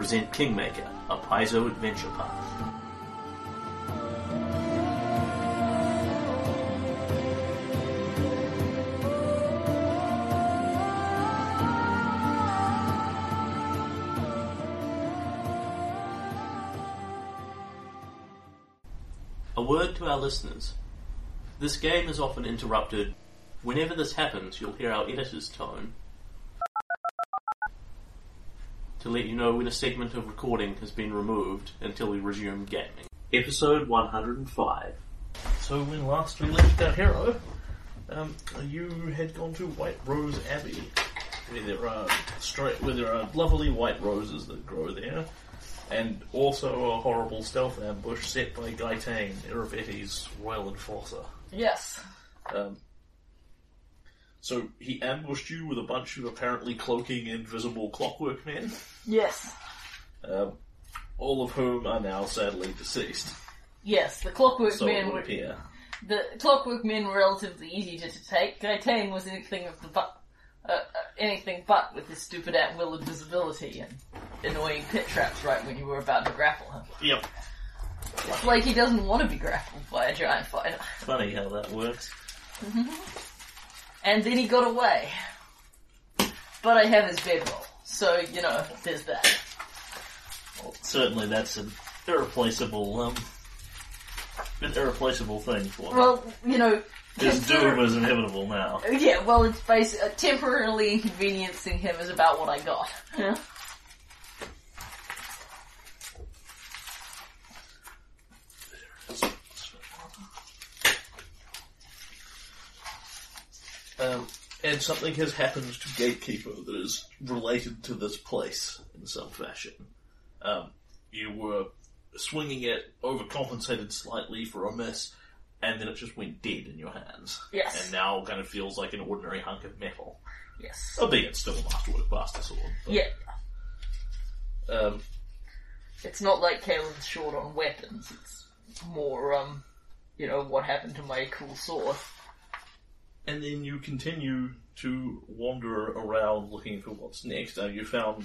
present Kingmaker, a Paizo adventure path. A word to our listeners. This game is often interrupted. Whenever this happens, you'll hear our editor's tone to let you know when a segment of recording has been removed until we resume gaming. Episode 105. So when last we left our hero, um, you had gone to White Rose Abbey, where there are straight, where there are lovely white roses that grow there, and also a horrible stealth ambush set by Gaetane, Irovetti's royal enforcer. Yes. Um, so he ambushed you with a bunch of apparently cloaking invisible clockwork men, Yes. um, all of whom are now sadly deceased. Yes, the clockwork So men were appear. the clockwork men were relatively easy to, to take. Gaetane was anything of the but uh, uh, anything but with his stupid at will of invisibility and annoying pit traps right when you were about to grapple him. Yep. It's like he doesn't want to be grappled by a giant fighter. Funny how that works. And then he got away. But I have his bedroll, so you know, there's that. Well, certainly that's an irreplaceable, um, an irreplaceable thing for him. Well, you know, His consider- doom is inevitable now. Yeah, well, it's basi- uh, temporarily inconveniencing him is about what I got. Yeah. Um, and something has happened to Gatekeeper that is related to this place in some fashion. Um, you were swinging it, overcompensated slightly for a miss, and then it just went dead in your hands. Yes. And now kind of feels like an ordinary hunk of metal. Yes. Albeit still a masterwork bastard sword. but, Yeah. Um, It's not like Kalen's short on weapons. It's more, um, you know, what happened to my cool sword. And then you continue to wander around looking for what's next. Uh, you found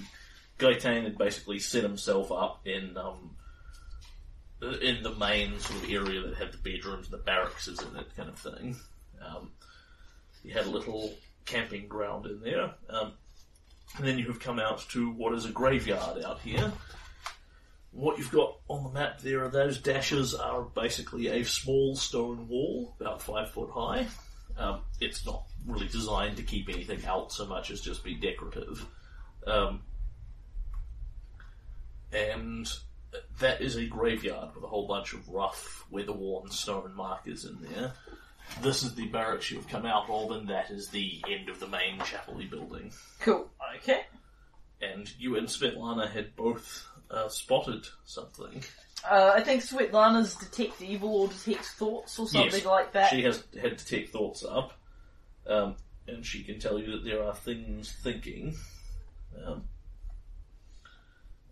Gaetan had basically set himself up in um, in the main sort of area that had the bedrooms and the barracks in it, kind of thing. Um, you had a little camping ground in there, um, and then you have come out to what is a graveyard out here. What you've got on the map there are those dashes are basically a small stone wall, about five foot high. Um, it's not really designed to keep anything out so much as just be decorative. Um, and that is a graveyard with a whole bunch of rough, weather-worn stone markers in there. This is the barracks you've come out of, and that is the end of the main chapel building. Cool. Okay. And you and Svetlana had both uh, spotted something. Uh, I think Svetlana's detect evil or detect thoughts or something Yes. like that. She has had to take thoughts up, um, and she can tell you that there are things thinking. Um,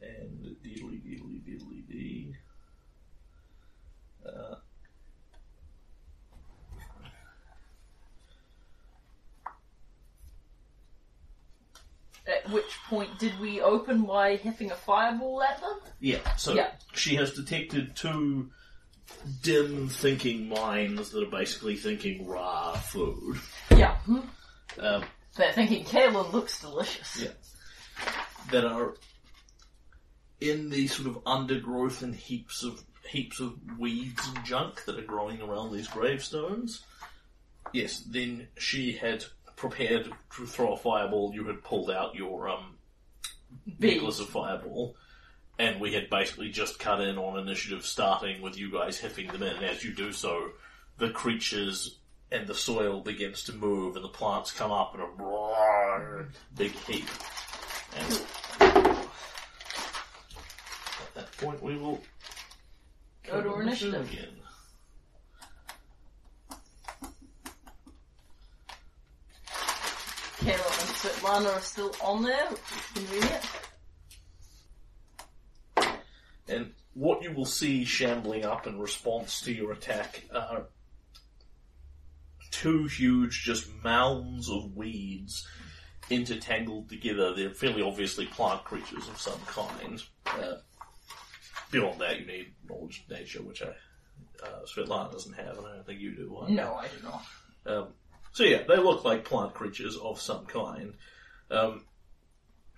and deedly deedly deedly dee. Uh, At which point did we open by hitting a fireball at them? yeah, so Yeah. she has detected two dim thinking minds that are basically thinking raw food. Yeah. Hmm. Um, They're thinking Kalen looks delicious. Yeah. that are in the sort of undergrowth and heaps of heaps of weeds and junk that are growing around these gravestones. Yes, then she had prepared to throw a fireball. You had pulled out your um, necklace of fireball, and we had basically just cut in on initiative, starting with you guys hiffing them in. As you do so, the creatures and the soil begins to move, and the plants come up in a roar, big heap. And at that point, we will Go to initiative. again. Kalen and Svetlana are still on there, which is convenient. And what you will see shambling up in response to your attack are two huge, just mounds of weeds intertangled together. They're fairly obviously plant creatures of some kind. Uh, beyond that, you need knowledge of nature, which I, uh, Svetlana doesn't have, and I don't think you do. either. No, I do not. Um, so yeah, they look like plant creatures of some kind. Um,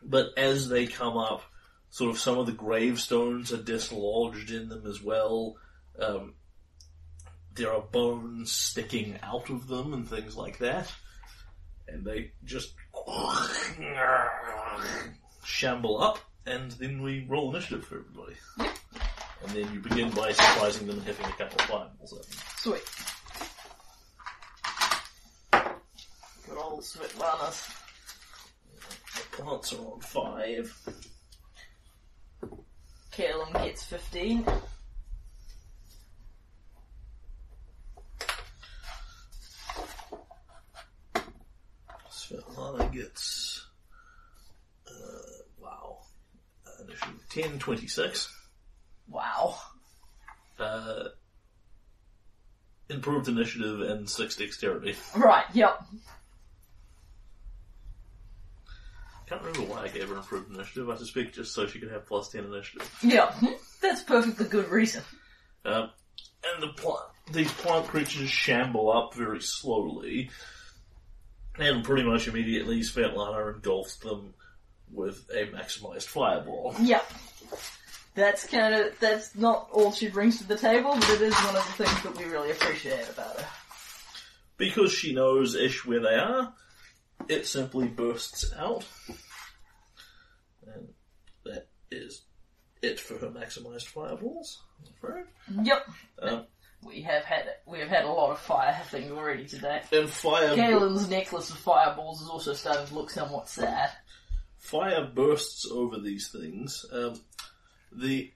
but as they come up, sort of some of the gravestones are dislodged in them as well. Um, there are bones sticking out of them and things like that. And they just shamble up, and then we roll initiative for everybody. And then you begin by surprising them and hitting a couple of fireballs at them. Sweet. Old Svetlana's. Are on five. Kalen gets 15. Svetlana gets, uh, wow, uh, initiative 10, 26. Wow. Uh, improved initiative and 6 dexterity. Right, yep. Can't remember why I gave her improved initiative. I suspect just so she could have plus 10 initiative. Yeah, That's perfectly good reason. Um, and the plant, these plant creatures shamble up very slowly, and pretty much immediately Svetlana engulfs them with a maximized fireball. Yeah. That's kind of, that's not all she brings to the table, but it is one of the things that we really appreciate about her. Because she knows ish where they are, it simply bursts out. And that is it for her maximized fireballs, I'm afraid. Yep. Um, We have had, we have had a lot of fire thing already today. and fire, Kalen's necklace of fireballs is also starting to look somewhat sad. fire bursts over these things. Um, the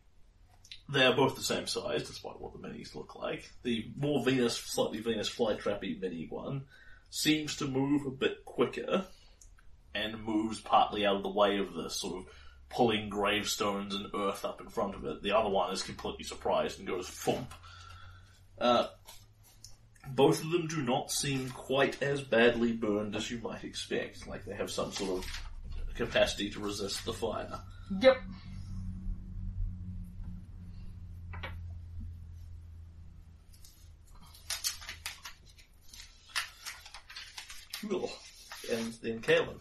they are both the same size, despite what the minis look like. The more Venus, slightly Venus flytrappy mini one seems to move a bit quicker and moves partly out of the way of this, sort of pulling gravestones and earth up in front of it. The other one is completely surprised and goes thump. Uh, both of them do not seem quite as badly burned as you might expect, like they have some sort of capacity to resist the fire. Yep. Cool. And then Kalen.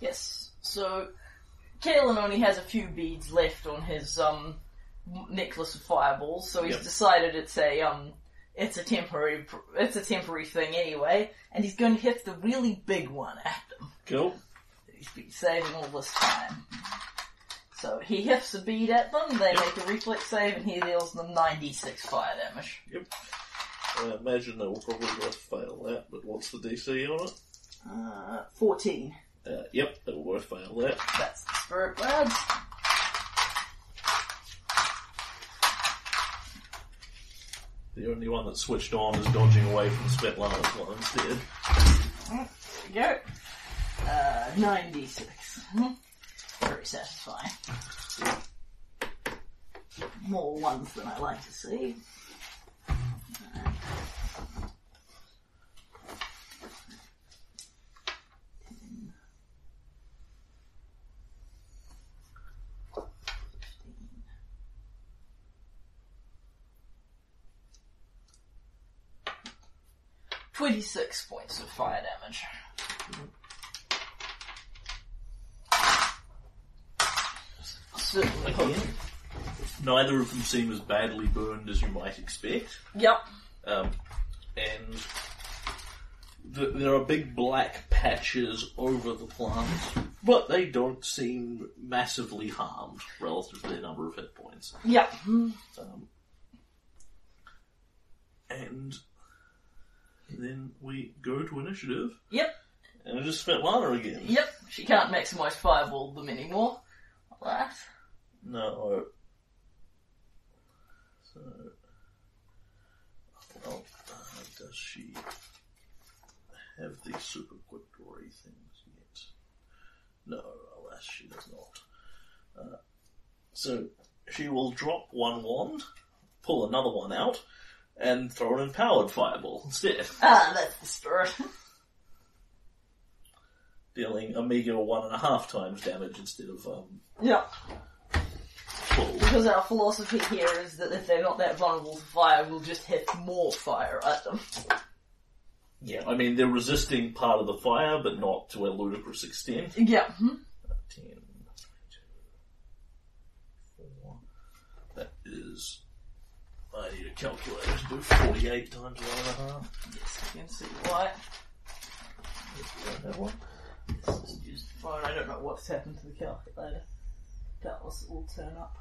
Yes. So, Kalen only has a few beads left on his um necklace of fireballs, so he's Yep. decided it's a um it's a temporary it's a temporary thing anyway, and he's going to hit the really big one at them. Cool. He's been saving all this time. So he hits a bead at them, they make a reflex save, and he deals them 96 fire damage. Yep. I imagine they will probably both fail that, but what's the DC on it? Uh, 14. Uh, yep, they will both fail that. That's the spirit. The only one that switched on is dodging away from Svetlana's one instead. There we go. Uh, 96. Hmm. Very satisfying. More ones than I like to see. Twenty-six points of fire damage. Certainly hope. Neither of them seem as badly burned as you might expect. Yep. Um, and th- there are big black patches over the plants, but they don't seem massively harmed relative to their number of hit points. Yep. Um, and then we go to initiative, Yep. and it is Svetlana again. Yep. She can't maximize fireball them anymore. Like that. No. So, well, uh, does she have the super quick glory things yet? No, alas, she does not. Uh, so she will drop one wand, pull another one out, and throw an empowered fireball instead, Ah, that's the spirit. dealing a meager one and a half times damage instead of um, yep. Because our philosophy here is that if they're not that vulnerable to fire, we'll just hit more fire at them. Yeah, I mean they're resisting part of the fire, but not to a ludicrous extent. Yep. Hmm. 10, 4. That is. I need a calculator to do 48 times one and a half. Yes, I can see why. If you don't have one. Just use the phone. I don't know what's happened to the calculator. That it all turn up.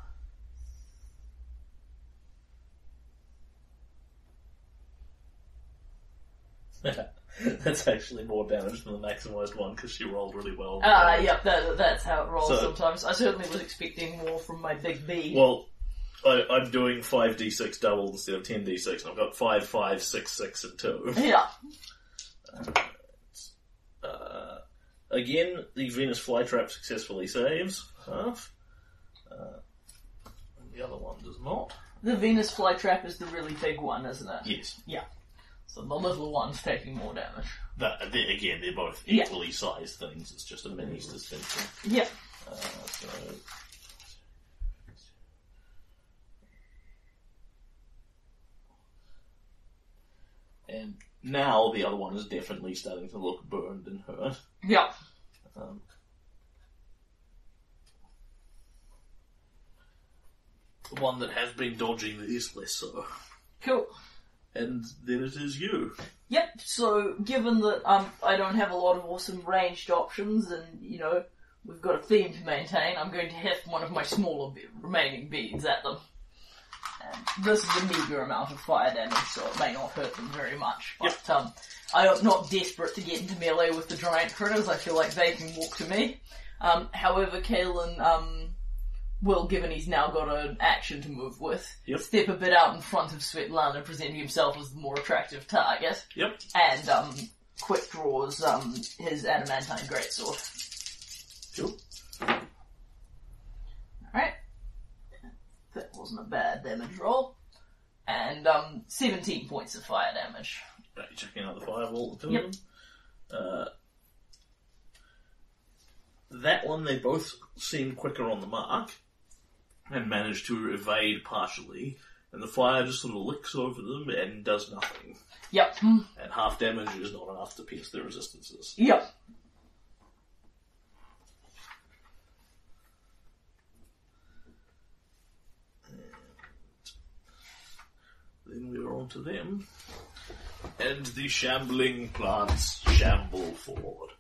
That's actually more damage than the maximized one because she rolled really well. Ah, yep, that, that's how it rolls So- sometimes. I certainly was expecting more from my big B. Well, I, I'm doing 5d6 double instead of 10d6, and I've got 5, 5, 6, 6, and 2. yeah. Uh, again, the Venus flytrap successfully saves half. Uh, and the other one does not. The Venus flytrap is the really big one, isn't it? Yes. Yeah. So the little one's taking more damage. That, they, again, they're both Yeah. equally sized things. It's just a mini's distinction. Yep. Uh, so. And now the other one is definitely starting to look burned and hurt. Yeah. Um, the one that has been dodging is less so. Cool. And then it is you. Yep. So, given that um, I don't have a lot of awesome ranged options, and you know we've got a theme to maintain, I'm going to hit one of my smaller be- remaining beads at them. And this is a meager amount of fire damage, so it may not hurt them very much. But um, I'm not desperate to get into melee with the giant critters. I feel like they can walk to me. Um, however, Kalen will, given he's now got an action to move with, Yep. step a bit out in front of Svetlana, presenting himself as the more attractive target Yep. and um, quick draws um, his adamantine greatsword. Cool. Alright. That wasn't a bad damage roll. And um, 17 points of fire damage. Right, checking out the fireball. at the Yep. Uh, that one, they both seem quicker on the mark and manage to evade partially. And the fire just sort of licks over them and does nothing. Yep. And half damage is not enough to pierce their resistances. Yep. Then we are on to them. And the shambling plants shamble forward.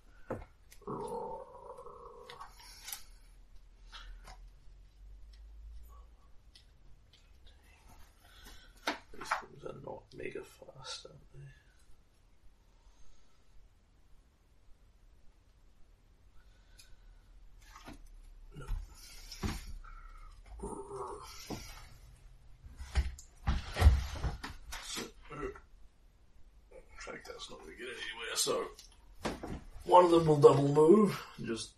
These things are not mega fast, aren't they? No. So, in fact, that's not going to get anywhere. So, one of them will double move, just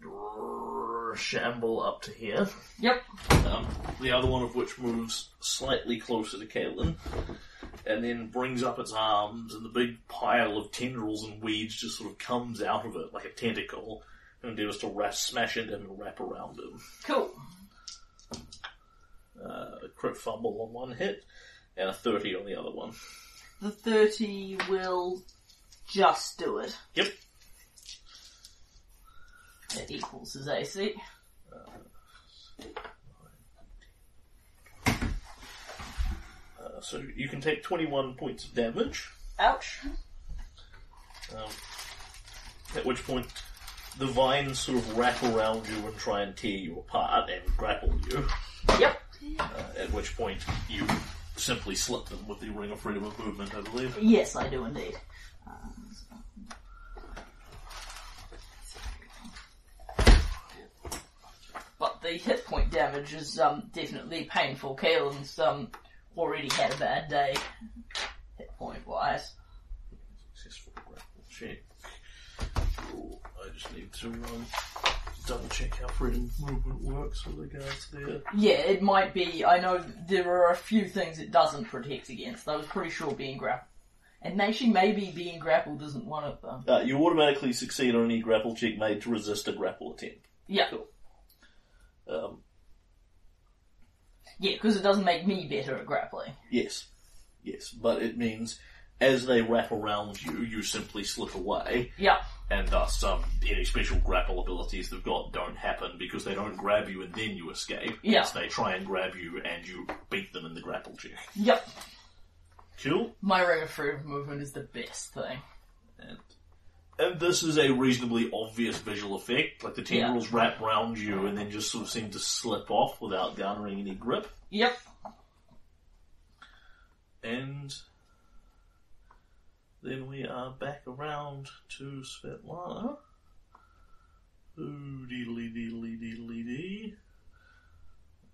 shamble up to here. Yep. Um, the other one of which moves slightly closer to Kalen, and then brings up its arms, and the big pile of tendrils and weeds just sort of comes out of it like a tentacle, and endeavors to wrap, smash into him and wrap around him. Cool. Uh, a crit fumble on one hit, and a 30 on the other one. The 30 will just do it. Yep. It equals his AC. so you can take 21 points of damage. Ouch. Um, at which point, the vines sort of wrap around you and try and tear you apart and grapple you. Yep. Uh, at which point, you simply slip them with the ring of freedom of movement, I believe. Yes, I do indeed. But the hit point damage is um, definitely painful. Kaelin's um, already had a bad day, hit point wise. Successful grapple check. Cool. I just need to um, double check how freedom movement works with regards there. Yeah, it might be. I know there are a few things it doesn't protect against. I was pretty sure being grappled. And actually, maybe being grappled isn't one of them. Uh, you automatically succeed on any grapple check made to resist a grapple attempt. Yeah. Um, Yeah, because it doesn't make me better at grappling. Yes, yes, but it means as they wrap around you, you simply slip away, Yeah. and thus um, any special grapple abilities they've got don't happen because they don't grab you and then you escape. Yeah. Yes, they try and grab you and you beat them in the grapple check. Yep. Cool. My ring of freedom movement is the best thing. And, and this is a reasonably obvious visual effect, like the tendrils wrap around you and then just sort of seem to slip off without garnering any grip. Yep. And then we are back around to Svetlana. Ooh, deedly deedly deedly dee.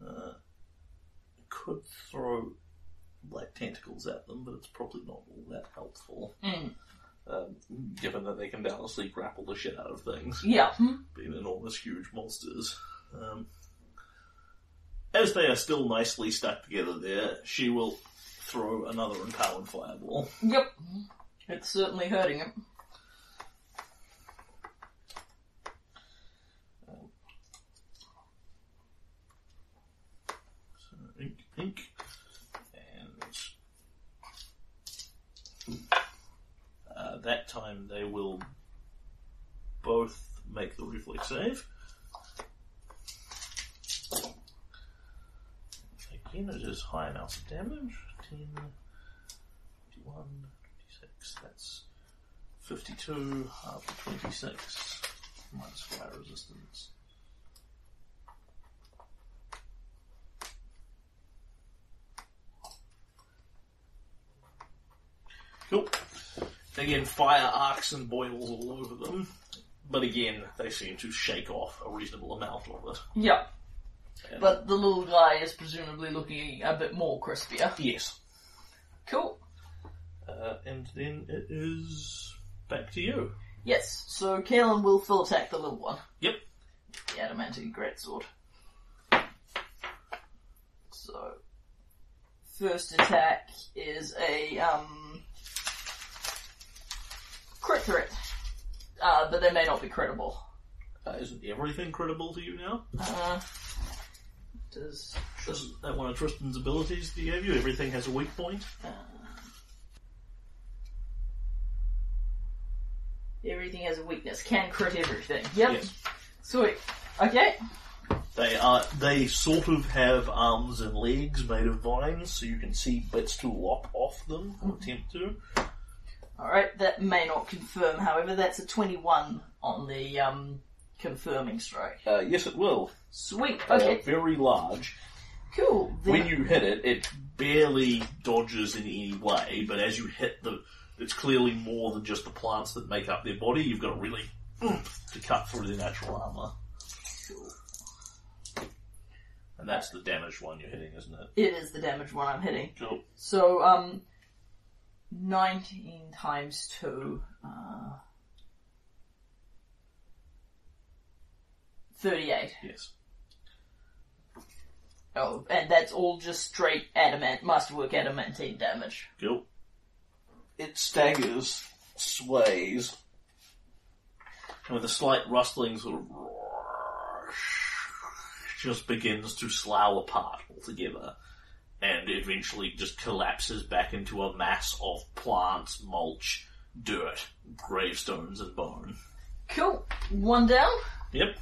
Uh, could throw black tentacles at them, but it's probably not all that helpful. Mm. Um, given that they can doubtlessly grapple the shit out of things, Yeah. Hmm. being enormous, huge monsters. Um, as they are still nicely stuck together there, she will throw another empowered fireball. Yep. It's certainly hurting him. So, ink, ink, and uh, that time they will both make the reflex save. Again, it is high amounts of damage. 10, 51, 26. That's 52, half 26, minus fire resistance. Cool. Again, fire arcs and boils all over them. But again, they seem to shake off a reasonable amount of it. Yep. And- But the little guy is presumably looking a bit more crispier. yes. Cool. Uh, and then it is back to you. Yes, so Kaelin will full attack the little one. Yep. The adamantine greatsword. So, first attack is a um, crit threat, uh, but they may not be credible. Uh, isn't everything credible to you now? Uh, does Isn't that one of Tristan's abilities that he gave you? Everything has a weak point? everything has a weakness? Can crit everything? Yep. Yes. Sweet. Okay. They are. They sort of have arms and legs made of vines, so you can see bits to lop off them or attempt to. Alright, that may not confirm, however, that's a 21 on the um, confirming strike. Uh, yes, it will. Sweet. They Okay. are very large. Cool. Then- When you hit it, it barely dodges in any way, but as you hit the, it's clearly more than just the plants that make up their body. You've got to really oomph to cut through their natural armor. And that's the damaged one you're hitting, isn't it? It is the damage one I'm hitting. Cool. So, um, 19 times 2, uh, 38. Yes. Oh, and that's all just straight adamant, masterwork adamantine damage. Cool. It staggers, sways, and with a slight rustling sort of just begins to slough apart altogether, and eventually just collapses back into a mass of plants, mulch, dirt, gravestones, and bone. Cool. One down. Yep.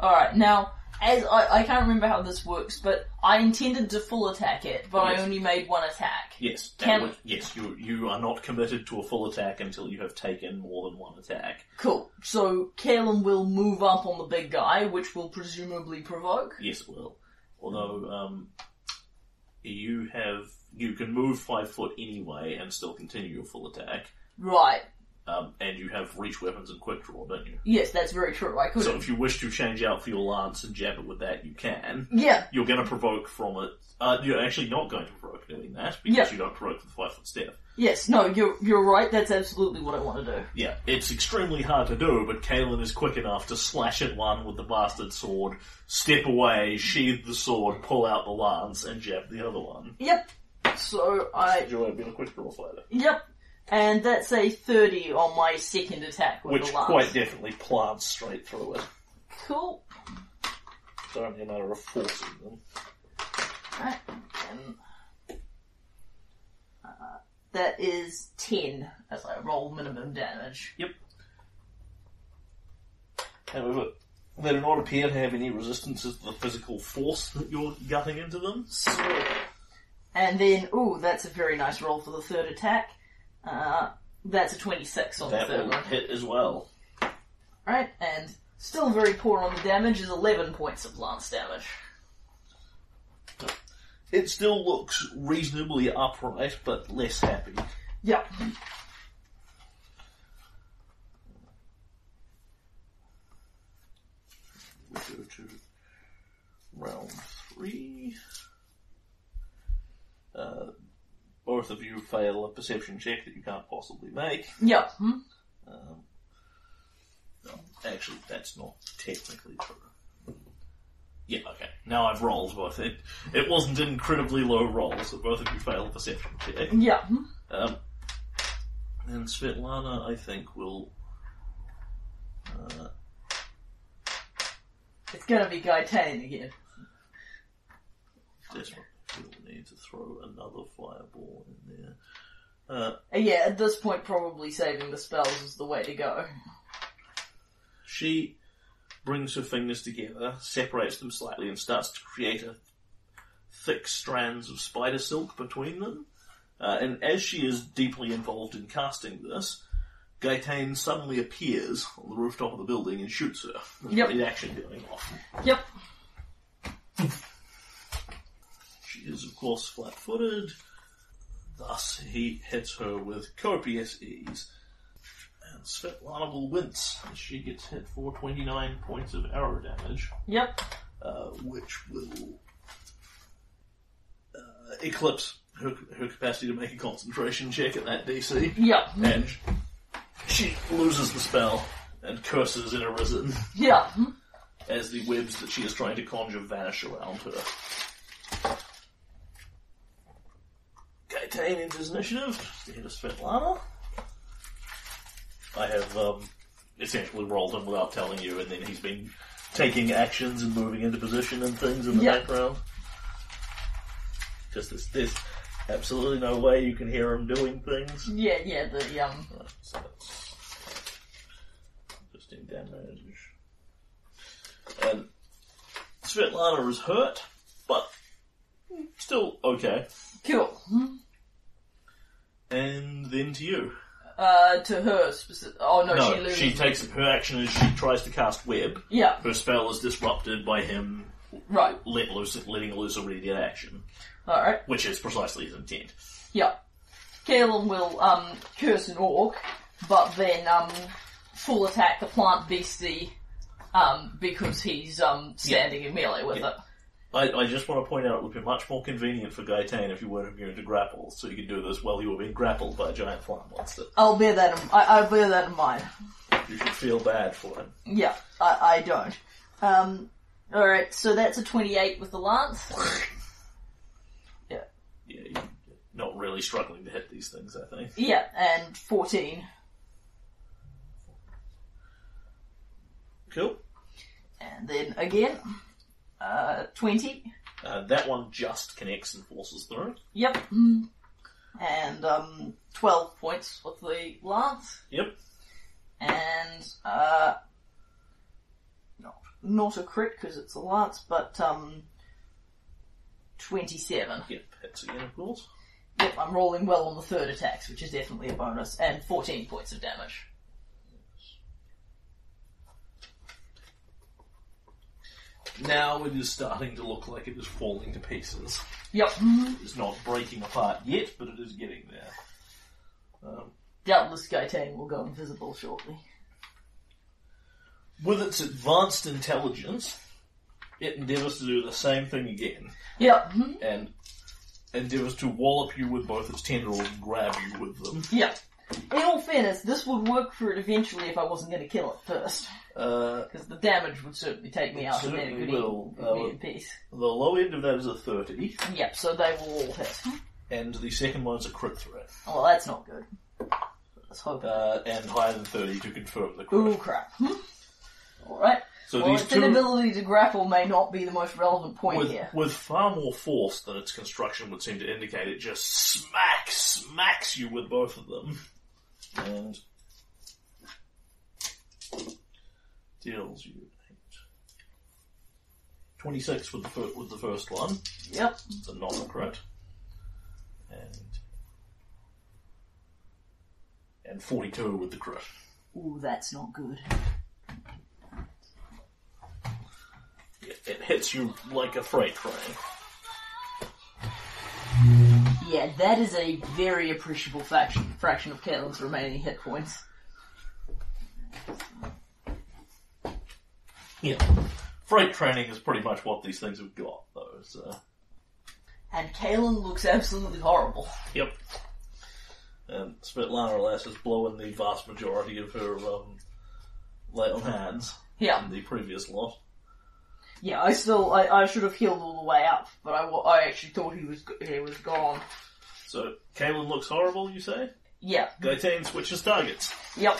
Alright, now, as I, I can't remember how this works, but I intended to full attack it, but Yes. I only made one attack. Yes, that Can- would- yes, you you are not committed to a full attack until you have taken more than one attack. Cool. So Kalen will move up on the big guy, which will presumably provoke. Yes, it will. Although um, you have you can move five foot anyway and still continue your full attack. Right. Um, and you have reach weapons and quick draw, don't you? Yes, that's very true. I could So if you wish to change out for your lance and jab it with that, you can. Yeah. You're going to provoke from it. Uh, you're actually not going to provoke doing that because Yeah. you don't provoke with the five foot step. Yes. No. You're you're right. That's absolutely what I want to do. Yeah, it's extremely hard to do, but Kalen is quick enough to slash at one with the bastard sword, step away, sheathe the sword, pull out the lance, and jab the other one. Yep. So I. Do you want to be a quick draw fighter? Yep. And that's a thirty on my second attack with Which the lance. quite definitely plants straight through it. cool. It's only a matter of forcing them. Right. And, that is ten as I roll minimum damage. Yep. However, they do not appear to have any resistance to the physical force that you're gutting into them. Sweet. And then, ooh, that's a very nice roll for the third attack. Uh, that's a 26 on That the third will one. hit as well. Right, and still very poor on the damage is 11 points of lance damage. It still looks reasonably upright, but less happy. Yep. We go to round three. Uh, both of you fail a perception check that you can't possibly make. Yep. Hmm? Um, no, actually, that's not technically true. Yeah, okay. Now I've rolled both. It, it wasn't incredibly low roll, so both of you failed perception check. Yep. Hmm? Um, and Svetlana, I think, will. Uh, It's gonna be Gaetane again. desperately feel the need to throw another fireball in there. Uh, Uh, yeah, at this point, probably saving the spells is the way to go. She brings her fingers together, separates them slightly, and starts to create a thick strands of spider silk between them. Uh, and as she is deeply involved in casting this, Gaetane suddenly appears on the rooftop of the building and shoots her. There's Yep. great action going off. Yep. She is, of course, flat-footed. Thus, he hits her with copious ease. And Svetlana will wince as she gets hit for 29 points of arrow damage. Yep. uh, which will uh, eclipse her, her capacity to make a concentration check at that DC, Yep. and she loses the spell and curses in arisen Yep. As the webs that she is trying to conjure vanish around her. Gaetane enters initiative. The head of Svetlana. I have um, essentially rolled him without telling you, and then he's been taking actions and moving into position and things in the Yeah. background. Just there's, there's absolutely no way you can hear him doing things. Yeah, yeah, the, um, Right, so that's interesting damage. And Svetlana is hurt, but still okay. cool. Hmm? And then to you. Uh, to her specific. Oh no, No, she loses. she takes her action as she tries to cast web. Yeah, Her spell is disrupted by him right. let loose, letting loose a immediate action, Alright. which is precisely his intent. Yeah. Kaelin will um, curse an orc, but then um, full attack the plant beastie um, because he's um, standing in melee with Yeah. it. I, I just want to point out it would be much more convenient for Gaetane if you weren't immune to grapple, so you could do this while you were being grappled by a giant flying monster. I'll bear that in, I, I'll bear that in mind. You should feel bad for him. Yeah, I, I don't. Um, Alright, so that's a 28 with the lance. Yeah, you're not really struggling to hit these things, I think. Yeah, and 14. Cool. And then again, uh, 20. Uh, that one just connects and forces through. Yep. And um, 12 points with the lance. Yep. And, uh, not not a crit because it's a lance, but um, 27. Yep, hits again, of course. Yep, I'm rolling well on the third attacks, which is definitely a bonus, and 14 points of damage. Now it is starting to look like it is falling to pieces. Yep. It's not breaking apart yet, but it is getting there. Um, Doubtless Gaetan will go invisible shortly. with its advanced intelligence, it endeavours to do the same thing again, Yep. and endeavours to wallop you with both its tendrils and grab you with them. Yep. In all fairness, this would work for it eventually if I wasn't going to kill it first. Uh, Because the damage would certainly take me out and then it certainly could will. eat Uh, in peace. the low end of that is a 30, Yep, so they will all hit. and the second one's a crit threat. Oh, well, that's not good. Let's hope. Uh, and higher than 30 to confirm the crit. Ooh, crap. Alright. So Well, these its two, inability to grapple may not be the most relevant point with, here. with far more force than its construction would seem to indicate, it just smacks, smacks you with both of them. And deals you eight. 26 with the, fir- with the first one. Yep. It's a non-crit. And and 42 with the crit. Ooh, that's not good. It, it hits you like a freight train. Yeah, that is a very appreciable fraction, fraction of Kaelin's remaining hit points. Yeah. Freight training is pretty much what these things have got, though. So. And Kaelin looks absolutely horrible. Yep. And Svetlana, alas, is blowing the vast majority of her um, lay on hands Yeah. in the previous lot. Yeah, I still, I, I should have healed all the way up, but I, I actually thought he was, he was gone. So, Kaelin looks horrible, you say? Yeah. Gaetan switches targets. Yep.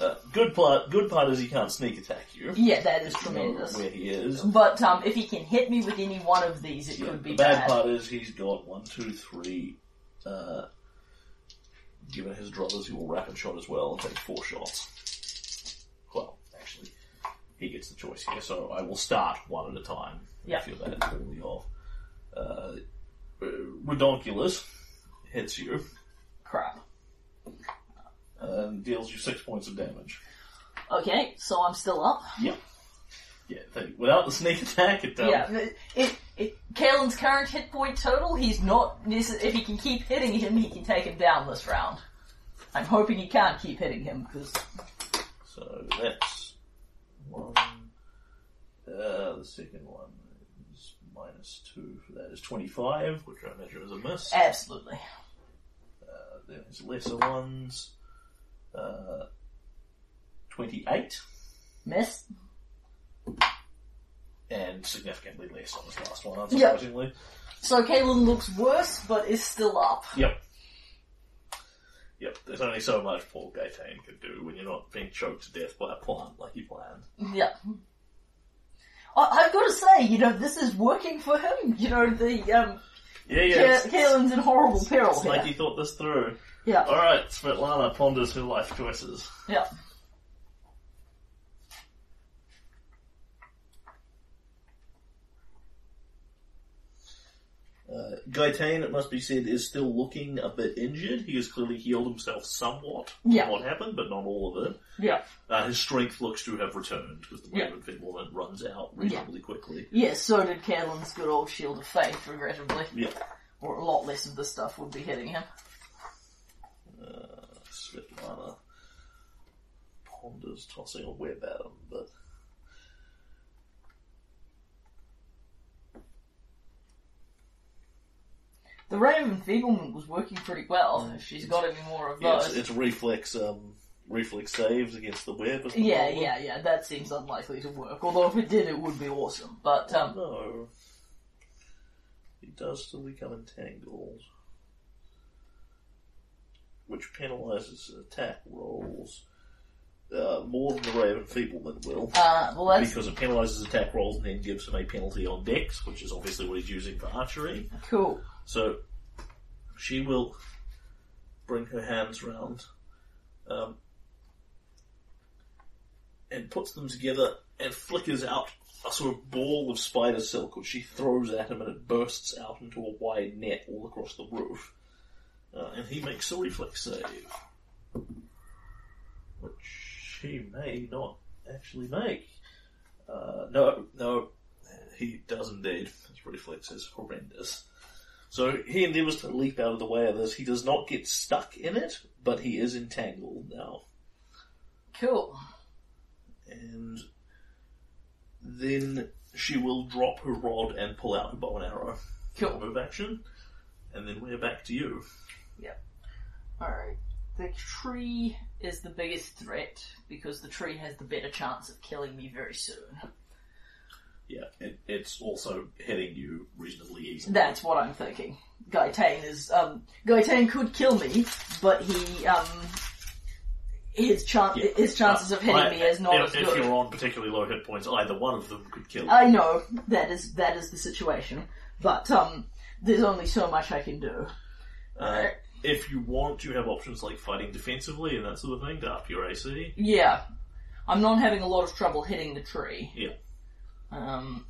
Uh, good part, good part is he can't sneak attack you. Yeah, that is You know tremendous. where he is. But um, if he can hit me with any one of these, it could be the bad bad. part is he's got one, two, three. Uh, given his druthers, he will rapid shot as well and take four shots. Well, actually, he gets the choice here, so I will start one at a time. Yeah. Feel that fully off. Uh, uh, Redonkulus hits you Crap. And deals you six points of damage. Okay, so I'm still up. Yeah. Yeah, they, without the sneak attack, it um, Yeah, it, it, it, Kaelin's current hit point total, he's not, if he can keep hitting him, he can take him down this round. I'm hoping he can't keep hitting him, because, So that's one. Uh, the second one is minus two for that is 25, which I measure as a miss. absolutely. Uh, then there's lesser ones. Uh, 28, Miss? and significantly less on this last one, Yep. unsurprisingly. So Kaelin looks worse, but is still up. Yep. Yep, there's only so much Paul Gaetan can do when you're not being choked to death by a plant like he planned. Yeah. I, I've got to say, you know, this is working for him. You know, the, um, Yeah, yeah. It's- Kaelin's in horrible peril it's like here. he thought this through. Yeah, Alright, Svetlana ponders her life choices. yeah. Uh, Gaetan, it must be said, is still looking a bit injured. He has clearly healed himself somewhat Yeah. from what happened, but not all of it. Yeah. Uh, his strength looks to have returned because the Yeah. wave of Figment runs out reasonably quickly. Yes, so did Kaelin's good old Shield of Faith, regrettably. Yeah. Or a lot less of this stuff would be hitting him. Svetlana ponders tossing a web at him, but The Ray of Enfeeblement was working pretty well. She's got any more of those. it's, it's reflex um, reflex saves against the web. the Yeah, yeah, yeah, that seems unlikely to work. Although if it did, it would be awesome. But, um, No. He does still become entangled. Which penalises attack rolls. Uh, more than the Ray of Enfeeblement will. uh, well that's Because it penalises attack rolls and then gives him a penalty on dex, which is obviously what he's using for archery. cool. So she will bring her hands round um, and puts them together and flickers out a sort of ball of spider silk which she throws at him and it bursts out into a wide net all across the roof. Uh, and he makes a reflex save. Which he may not actually make. Uh, no, no, he does indeed. His reflex is horrendous. So he endeavours to leap out of the way of this. He does not get stuck in it, but he is entangled now. Cool. And then she will drop her rod and pull out her bow and arrow. Cool. Move action. And then we're back to you. Alright. The tree is the biggest threat because the tree has the better chance of killing me very soon. Yeah, it, it's also hitting you reasonably easily. That's what I'm thinking. Gaetan is, um, Gaetan could kill me, but he, um, his chan- Yeah. his chances of hitting I- me is not if, as if good. you're on particularly low hit points, either one of them could kill you. I know that is that is the situation, but um, there's only so much I can do. Uh, if you want, you have options like fighting defensively and that sort of thing to up your AC. Yeah, I'm not having a lot of trouble hitting the tree. Yeah. Um,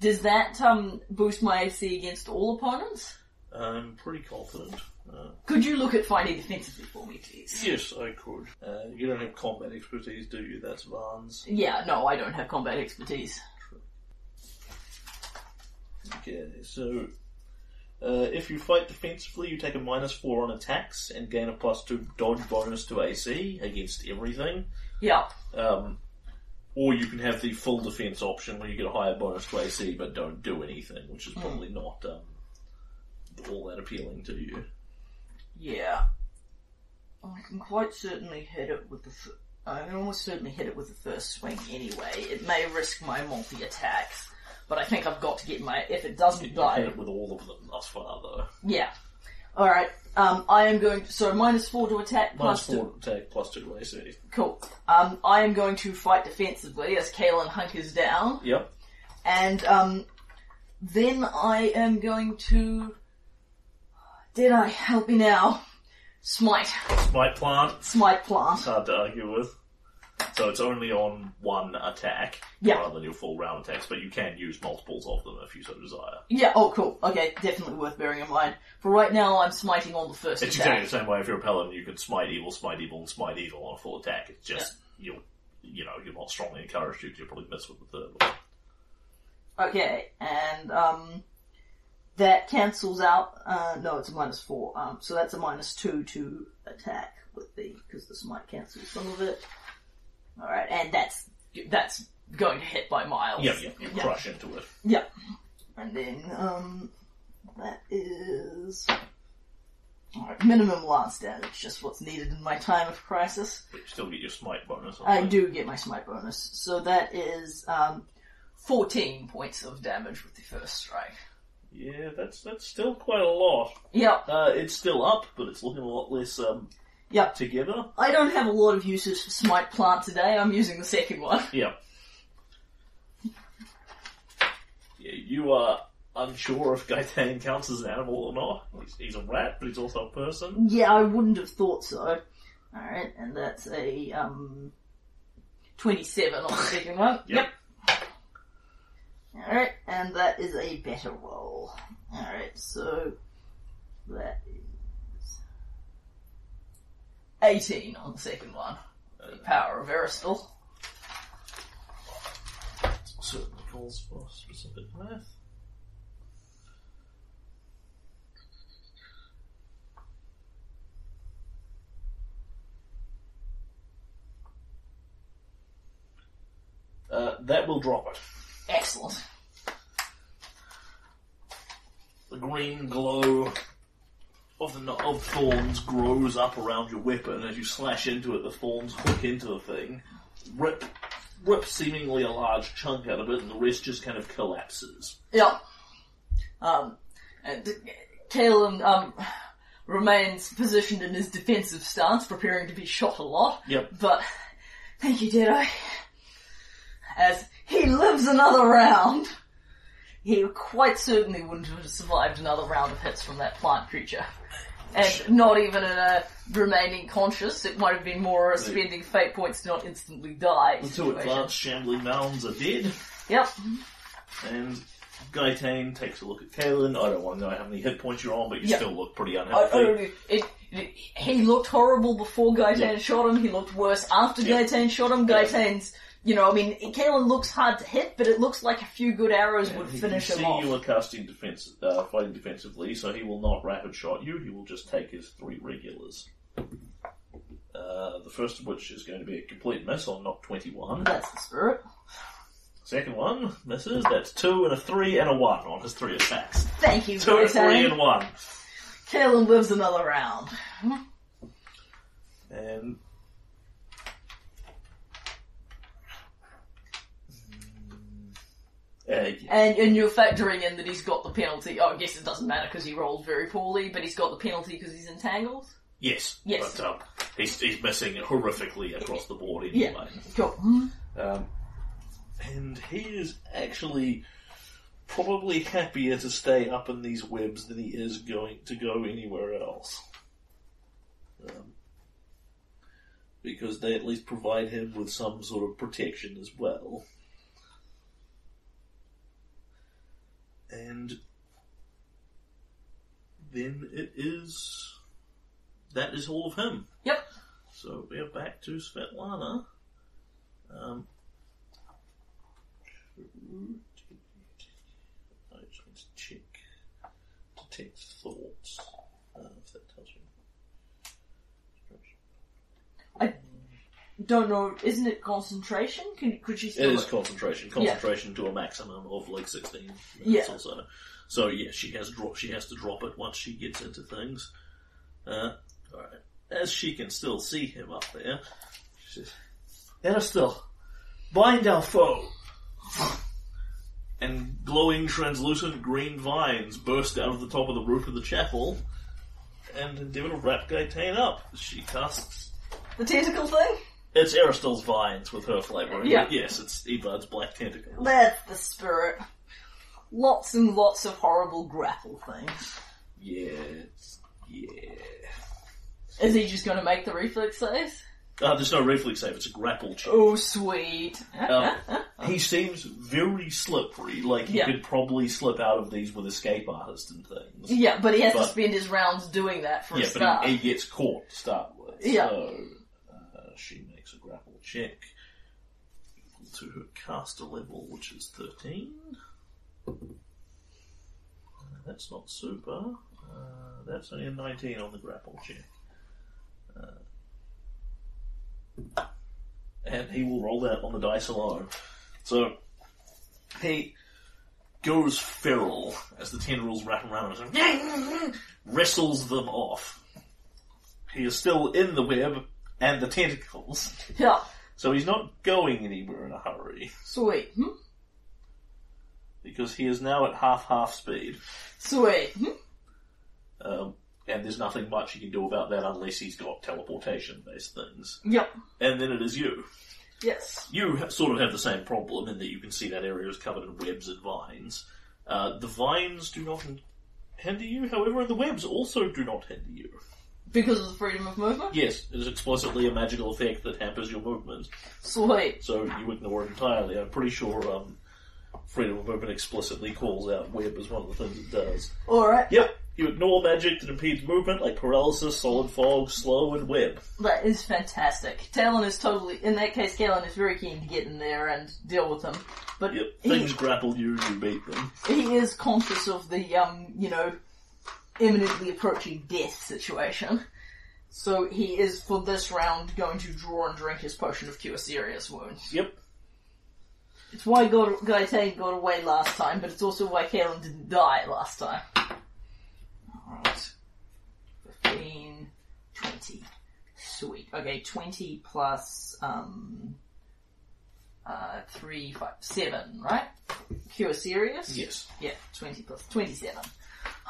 does that um boost my AC against all opponents? I'm pretty confident. Uh, Could you look at fighting defensively for me, please? yes, I could. Uh, you don't have combat expertise, do you? That's Vans. Yeah, no, I don't have combat expertise. True. Okay, so uh, if you fight defensively, you take a minus four on attacks and gain a plus two dodge bonus to AC against everything. Yeah, Um, or you can have the full defense option where you get a higher bonus to AC but don't do anything, which is probably not um, all that appealing to you. yeah. I can quite certainly hit it with the. F- I can almost certainly hit it with the first swing anyway. It may risk my multi attacks, but I think I've got to get my. If it doesn't You die, hit it with all of them thus far, though. Yeah. Alright, um, I am going to, so minus four to attack, Minus plus four attack, plus two to AC. Cool. Um, I am going to fight defensively as Kalen hunkers down, Yep. and, um, then I am going to, did I help me now? Smite. Smite plant, Smite plant. hard to argue with. So it's only on one attack Yeah. rather than your full round attacks, but you can use multiples of them if you so desire. Yeah, oh cool. Okay, definitely worth bearing in mind. For right now, I'm smiting on the first It's exactly the same way if you're a paladin, you can smite evil, smite evil, and smite evil on a full attack. It's just, you'll, you know, you're not strongly encouraged to, 'cause you'll probably miss with the third one. Okay, and um, that cancels out. Uh, no, it's a minus four. Um, so that's a minus two to attack with the because the smite cancels some of it. All right, and that's that's going to hit by miles. Yeah, yeah, you Yeah. crush into it. Yeah, and then um, that is. Alright, minimum lance damage, just what's needed in my time of crisis. But you still get your smite bonus I do get my smite bonus, so that is um, 14 points of damage with the first strike. Yeah, that's that's still quite a lot. Yep, Uh, it's still up, but it's looking a lot less um, yep. together. I don't have a lot of uses for smite plant today. I'm using the second one. Yeah. Yeah, you are unsure if Gaetan counts as an animal or not. He's, he's a rat, but he's also a person. Yeah, I wouldn't have thought so. Alright, and that's a um 27 on the second one. Yep. Alright, and that is a better roll. Alright, so that is 18 on the second one. The power of Aristil. Certainly calls for specific math. Uh, that will drop it. Excellent. The green glow of the kno- of thorns grows up around your weapon as you slash into it. The thorns hook into the thing, rip, rip seemingly a large chunk out of it, and the rest just kind of collapses. Yeah. Um, and Kalen, um, remains positioned in his defensive stance, preparing to be shot a lot. Yep. But, thank you, Deadeye. As he lives another round. He quite certainly wouldn't have survived another round of hits from that plant creature. and not even in a remaining conscious. It might have been more spending fate points to not instantly die. Two situation. advanced shambling mounds are dead, Yep. and Gaetane takes a look at Kalen. I don't want to know how many hit points you're on, but you Yeah. still look pretty unhealthy. I don't. It, it, he looked horrible before Gaetan Yeah. shot him. He looked worse after. Gaetan shot him. Yeah. You know, I mean, Kalen looks hard to hit, but it looks like a few good arrows would finish him off. you are casting defense, uh, fighting defensively, so he will not rapid shot you. He will just take his three regulars. Uh, the first of which is going to be a complete miss on knock 21. That's the spirit. Second one misses. That's two and a three and a one on his three attacks. Thank you, Two and three and one. Kalen lives another round. And uh, yeah. And, and you're factoring in that he's got the penalty. Oh, I guess it doesn't matter because he rolled very poorly, but he's got the penalty because he's entangled. yes, Yes. but um, he's, he's missing horrifically across the board Yeah. anyway. Cool. Um, and he is actually probably happier to stay up in these webs than he is going to go anywhere else. Um, because they at least provide him with some sort of protection as well. And then it is. That is all of him. Yep. So we are back to Svetlana. Um, I just need to check to detect thoughts. Uh, if that tells me. Don't know. Isn't it concentration? Can, could she It still? is concentration. Concentration to a maximum of like sixteen minutes Yeah. or so. So yeah, she has drop. She has to drop it once she gets into things. Uh, all right. As she can still see him up there, she says, "Aristil, bind our foe." And glowing, translucent green vines burst out of the top of the roof of the chapel, and endeavour to wrap Gaetane up. She casts the tentacle thing? It's Aristil's vines with her flavouring. Yeah. Yes, it's Evard's black tentacles. That's the spirit. Lots and lots of horrible grapple things. Yes. Yeah. Is he just going to make the reflex saves? Uh, there's no reflex save, it's a grapple check. Oh, sweet. Um, he seems very slippery, like he Yeah. could probably slip out of these with escape artist and things. yeah, but he has to But- spend his rounds doing that for a Yeah, start. but he, he gets caught to start with. Yeah. So, uh, she makes a grapple check equal to caster level, which is 13. Uh, that's not super. Uh, that's only a 19 on the grapple check. Uh, and he will roll that on the dice alone. So, he goes feral as the tendrils wrap around him, and wrestles them off. He is still in the web and the tentacles, yeah, so he's not going anywhere in a hurry sweet. Hmm? because he is now at half half speed, Sweet. Hmm? um, and there's nothing much he can do about that unless he's got teleportation based things. Yep. And then it is you. Yes. You ha- sort of have the same problem in that you can see that area is covered in webs and vines. Uh, the vines do not hinder you, however, and the webs also do not hinder you. Because of the freedom of movement? Yes, it is explicitly a magical effect that hampers your movement, Sweet. so you ignore it entirely. I'm pretty sure um, freedom of movement explicitly calls out web as one of the things it does. Alright. Yep, you ignore magic that impedes movement, like paralysis, solid fog, slow, and web. That is fantastic. Talon is totally, in that case, Talon is very keen to get in there and deal with them. But Yep, he, things grapple you, you beat them. he is conscious of the, um, you know, imminently approaching death situation. So he is, for this round, going to draw and drink his potion of cure serious wounds. Yep, It's why Gaetan got away last time, but it's also why Kalen didn't die last time. Alright. 15, 20. Sweet. Okay, 20 plus, um, uh, 3, 5, 7, right? Cure serious? yes. Yeah, 20 plus 27.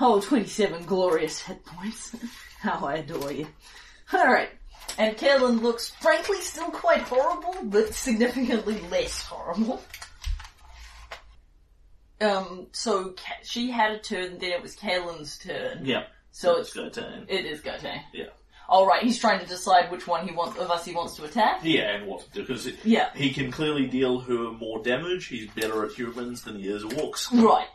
Oh, 27 glorious hit points. How I adore you. Alright. And Kalen looks frankly still quite horrible, but significantly less horrible. Um, so Ka- she had a turn, then it was Kalen's turn. Yeah. So It's it's Gaetan. it is Gaetan. Yeah. All right, he's trying to decide which one he wants of us he wants to attack. Yeah, and what to do, because Yeah. he can clearly deal her more damage. He's better at humans than he is at orcs. Right.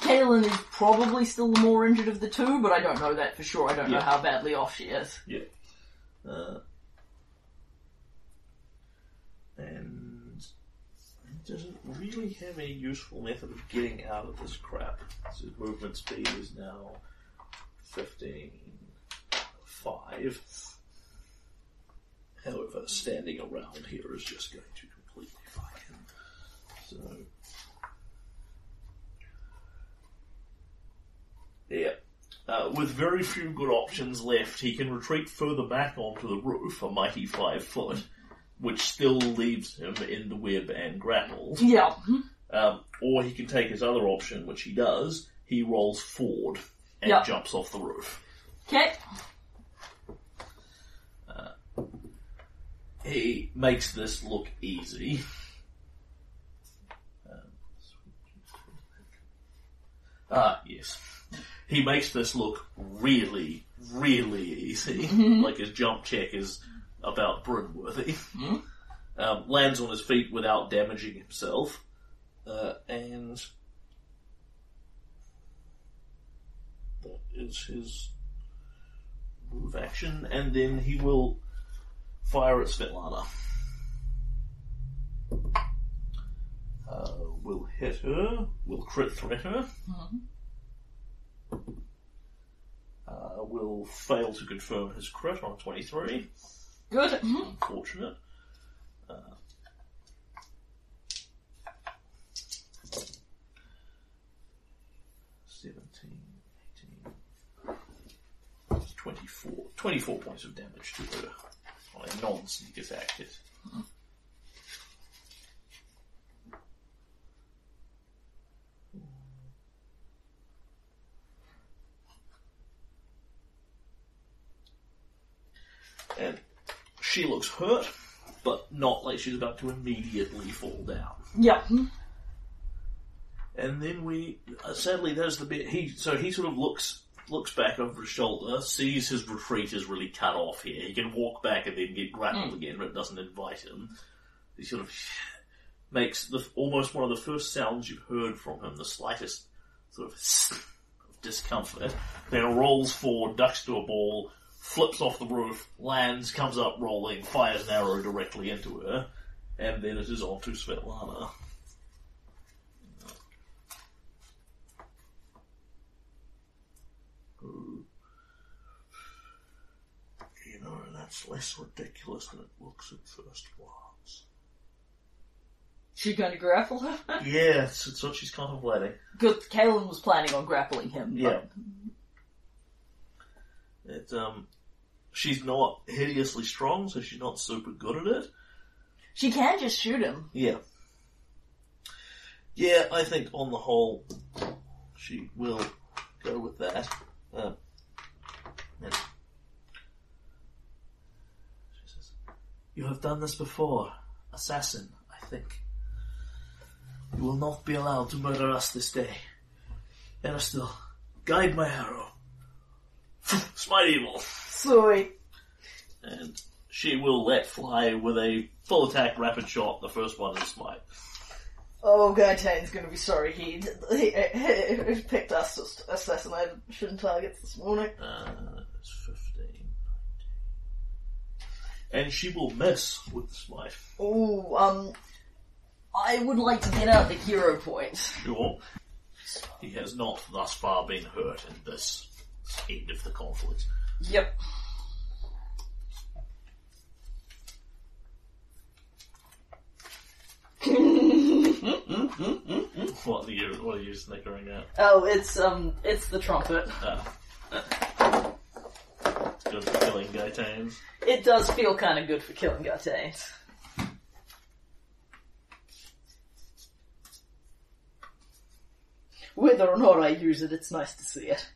Kalen is probably still the more injured of the two, but I don't know that for sure. I don't know how badly off she is. Yeah. Uh, and he doesn't really have any useful method of getting out of this crap. So his movement speed is now 15, 5. However, standing around here is just going to completely fuck him. So. Yeah. Uh, with very few good options left, he can retreat further back onto the roof, a mighty five foot, which still leaves him in the web and grappled. Yeah. Um, or he can take his other option, which he does. He rolls forward and Yeah. jumps off the roof. Okay. He makes this look easy. Um, Ah, yes. He makes this look really, really easy. like his jump check is about Brynworthy. Um, lands on his feet without damaging himself. Uh, and that is his move action. And then he will fire at Svetlana. Uh, will hit her, will crit threat her. Uh, will fail to confirm his crit on 23. Good. Mhm. Unfortunate. Uh, Seventeen, eighteen, twenty-four. Twenty-four points of damage to her on a non-sneak attack hit. And she looks hurt, but not like she's about to immediately fall down. Yeah. And then we, uh, sadly, there's the bit he. So he sort of looks looks back over his shoulder, sees his retreat is really cut off here. He can walk back and then get grappled again, but it doesn't invite him. He sort of makes the almost one of the first sounds you've heard from him, the slightest sort of of discomfort. Then rolls forward, ducks to a ball, flips off the roof, lands, comes up rolling, fires an arrow directly into her, and then it is on to Svetlana. You know, that's less ridiculous than it looks at first glance. She's going to grapple her. Yes, it's what she's contemplating. Good. Kalen was planning on grappling him. but- Yeah. It, um, she's not hideously strong, so she's not super good at it. She can just shoot him. Yeah. Yeah, I think on the whole, she will go with that. Uh, yeah. She says, You have done this before, assassin, I think. You will not be allowed to murder us this day. Aristil, guide my arrow. Smite evil. Sweet. And she will let fly with a full attack rapid shot. The first one is smite. Oh, Gaetane's gonna be sorry he, he, he, picked us as assassinate shouldn't targets this morning. Uh, it's 15. 19. And she will miss with the smite. Oh, um, I would like to get out the hero point. Sure. He has not thus far been hurt in this end of the conflict. Yep. What are you, what are you snickering at? Oh, it's, um, it's the trumpet. Ah. Good for killing Gaetans. It does feel kind of good for killing Gaetanes. Whether or not I use it, it's nice to see it.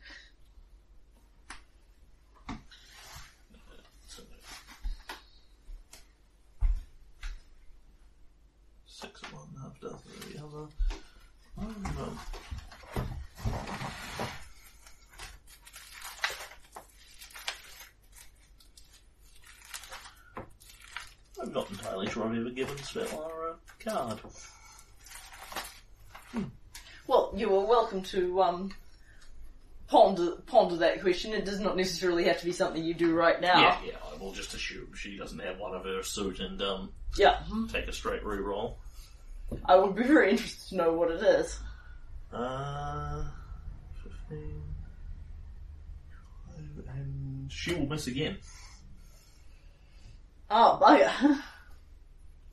I'm not entirely sure I've ever given Svetlana a card. Well, you are welcome to um, ponder ponder that question. It does not necessarily have to be something you do right now. Yeah, yeah, I will just assume she doesn't have one of her suit and um, Yeah. take a straight reroll. I would be very interested to know what it is. Uh, 15. And she will miss again. Oh, bugger.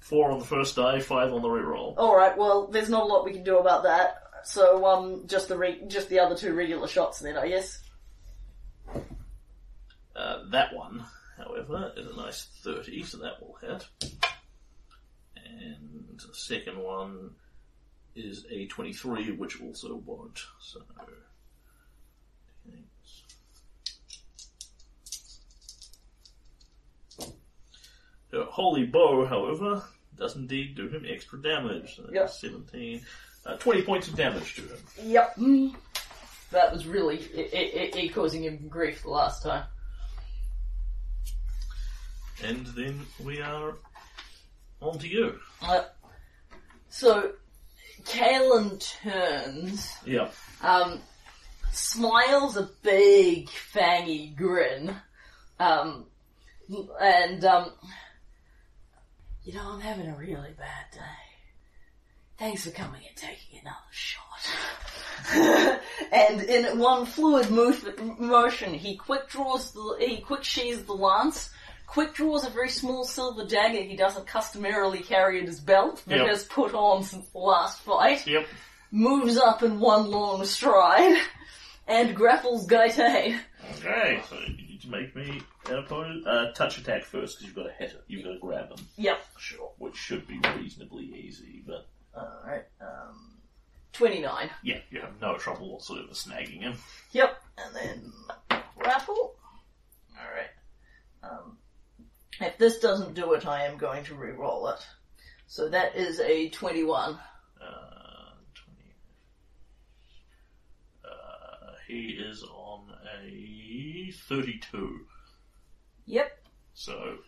Four on the first die, five on the reroll. Alright, well, there's not a lot we can do about that. So, um, just the re- just the other two regular shots then, I guess. Uh, that one, however, is a nice 30, so that will hit. And the second one is a 23, which also won't. So. The Holy Bow, however, does indeed do him extra damage. So Yep. 17. Uh, 20 points of damage to him. Yep. That was really it, it, it causing him grief the last time. And then we are on to you. Uh, so, Kalen turns, Yeah. um, smiles a big fangy grin, um, and um, you know I'm having a really bad day. Thanks for coming and taking another shot. and in one fluid move, motion, he quick draws the he quick sheathes the lance. Quick draws a very small silver dagger he doesn't customarily carry in his belt, but Yep. has put on since the last fight Yep. moves up in one long stride and grapples Gaite. Okay, so you need to make me an opponent uh, touch attack first because you've got to hit it. You've got to grab him. Yep. Sure. Which should be reasonably easy, but Alright, um, 29. yeah, you have no trouble whatsoever snagging him. Yep. And then grapple. Alright. Um, if this doesn't do it, I am going to re-roll it. So that is a 21. Uh, 20. Uh, he is on a 32. Yep. So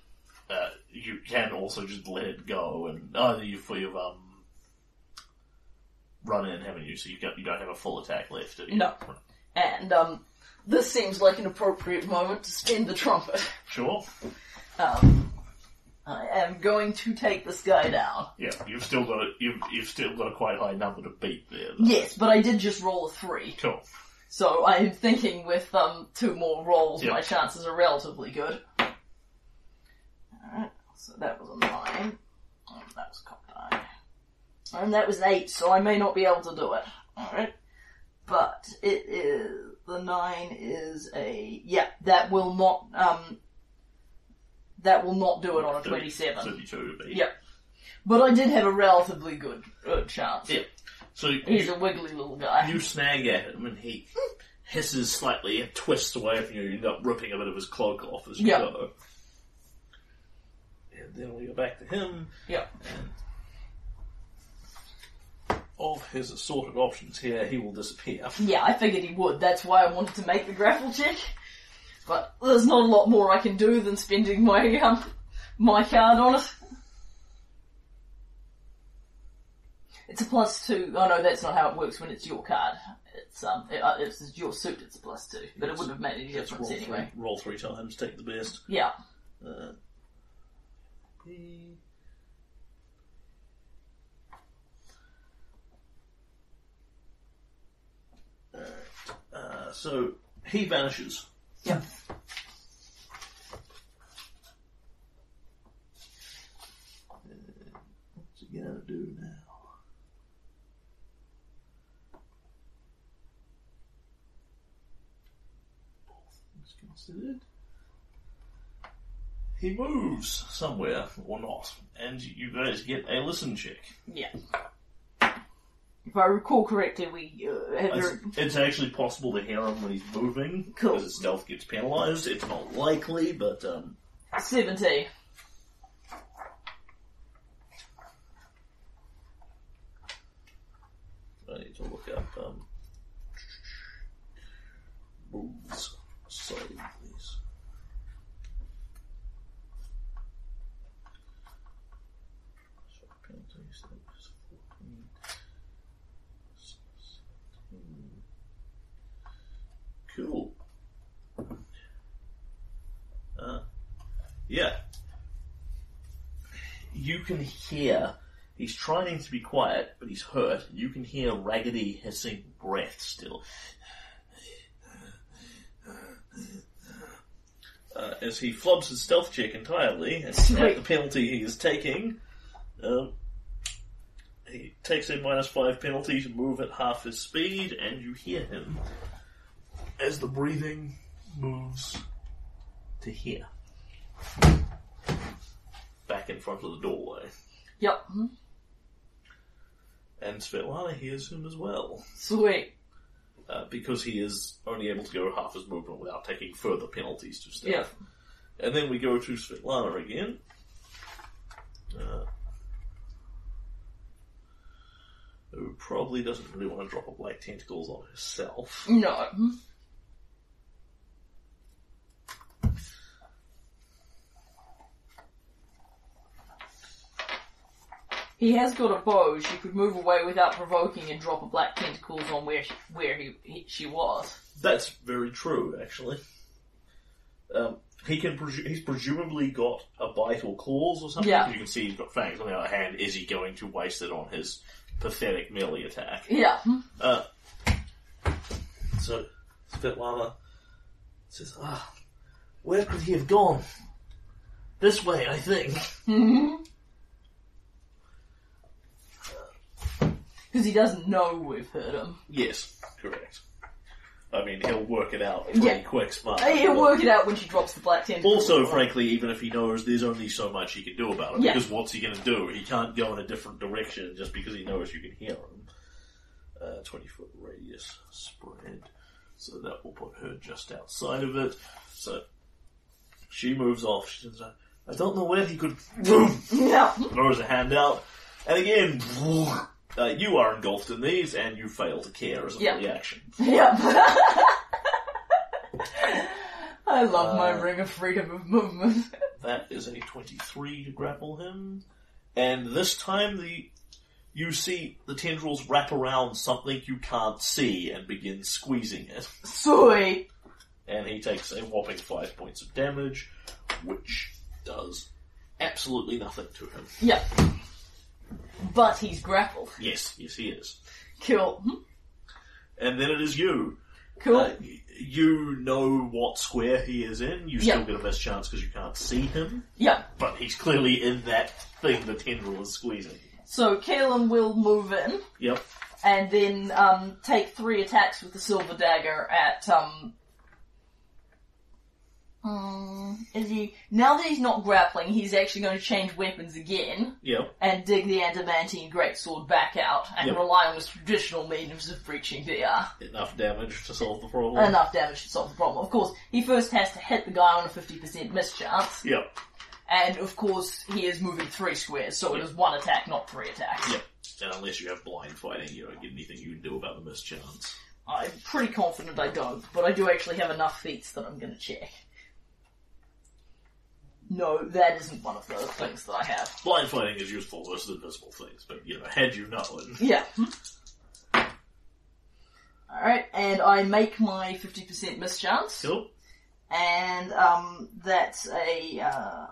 uh, you can also just let it go, and either you for you've um run in, haven't you? So you got you don't have a full attack left. you? No. And, um, this seems like an appropriate moment to spin the trumpet. Sure. Um, I am going to take this guy down. Yeah, you've still got a you've you've still got a quite high number to beat there. though. Yes, but I did just roll a three. Cool. So I'm thinking with um two more rolls, Yep. my chances are relatively good. Alright, so that was a nine. Oh, that was a cocked eye. And that was an eight, so I may not be able to do it. Alright. But it is the nine is a yeah, that will not um that will not do it on a twenty-seven. Thirty-two to beat. Yep. But I did have a relatively good good chance. Yeah. So He's you, a wiggly little guy. you snag at him, and he hisses slightly and twists away from you. You end up ripping a bit of his cloak off as you Yeah. go. And then we go back to him. Yep. Of his assorted options here, he will disappear. Yeah, I figured he would. That's why I wanted to make the grapple check. But there's not a lot more I can do than spending my um my card on it. It's a plus two. Oh no, that's not how it works when it's your card. It's um, it, uh, if it's your suit, it's a plus two. But it wouldn't have made any difference roll anyway. three, roll three times, take the best. Yeah. Uh, Alright, Uh, so he vanishes. Yeah. What's he gonna do now? Both things considered. He moves somewhere or not, and you guys get a listen check. Yeah. If I recall correctly, we uh, have It's, very, it's actually possible to hear him when he's moving Cool. because his stealth gets penalized. It's not likely, but um, seventeen. I need to look up um, moves. Sorry, please. 26, 14, 17. Cool. Uh, yeah. You can hear, he's trying to be quiet, but he's hurt. You can hear raggedy hissing breath still. Uh, as he flubs his stealth check entirely, and at the penalty he is taking, um, he takes a minus five penalty to move at half his speed, and you hear him as the breathing moves to here. Back in front of the doorway. Yep. Hmm. And Svetlana hears him as well, Sweet. uh, because he is only able to go half his movement without taking further penalties to stealth. Yep. And then we go to Svetlana again. Uh, who probably doesn't really want to drop a black tentacles on herself. No. He has got a bow. She could move away without provoking and drop a black tentacles on where she, where he, he she was. That's very true, actually. Um, he can. Presu- he's presumably got a bite or claws or something. Yeah. You can see he's got fangs. On the other hand, is he going to waste it on his pathetic melee attack? Yeah. Uh, so Svetlana says, "Ah, where could he have gone? This way, I think." Because he doesn't know we've hurt him. Yes, correct. I mean, he'll work it out pretty Yeah. quick, smart. He'll work it out when she drops the black tentacles. Also, frankly, even if he knows, there's only so much he can do about it. Yeah. Because what's he going to do? He can't go in a different direction just because he knows you can hear him. Uh, 20 foot radius spread. So that will put her just outside of it. So she moves off. She says, I don't know where he could. Yeah. throws a hand out. And again, uh, you are engulfed in these and you fail to care as a Yeah. reaction. Yep. I love my Uh, ring of freedom of movement. That is a 23 to grapple him. And this time the you see the tendrils wrap around something you can't see and begin squeezing it. Sweet. And he takes a whopping 5 points of damage, which does absolutely nothing to him. Yep. But he's grappled. Yes, yes he is. Cool. Hmm. And then it is you. Cool. Uh, you know what square he is in. You still Yeah. get a best chance because you can't see him. Yeah. But he's clearly in that thing the tendril is squeezing. So Kalen will move in Yep. and then um, take three attacks with the silver dagger at um. Um, is he now that he's not grappling? He's actually going to change weapons again Yep. and dig the adamantine greatsword back out and Yep. rely on his traditional means of breaching the uh, Enough damage to solve the problem. enough damage to solve the problem. Of course, he first has to hit the guy on a 50% miss chance, Yep. and of course, he is moving three squares, so it is one attack, not three attacks. Yep. And unless you have blind fighting, you don't get anything you can do about the miss chance. I'm pretty confident I don't, but I do actually have enough feats that I'm gonna check. No, that isn't one of the things that I have. Blind fighting is useful versus invisible things, but you know, had you known. Yeah. Alright, and I make my 50% miss chance, Cool. and um, that's a uh,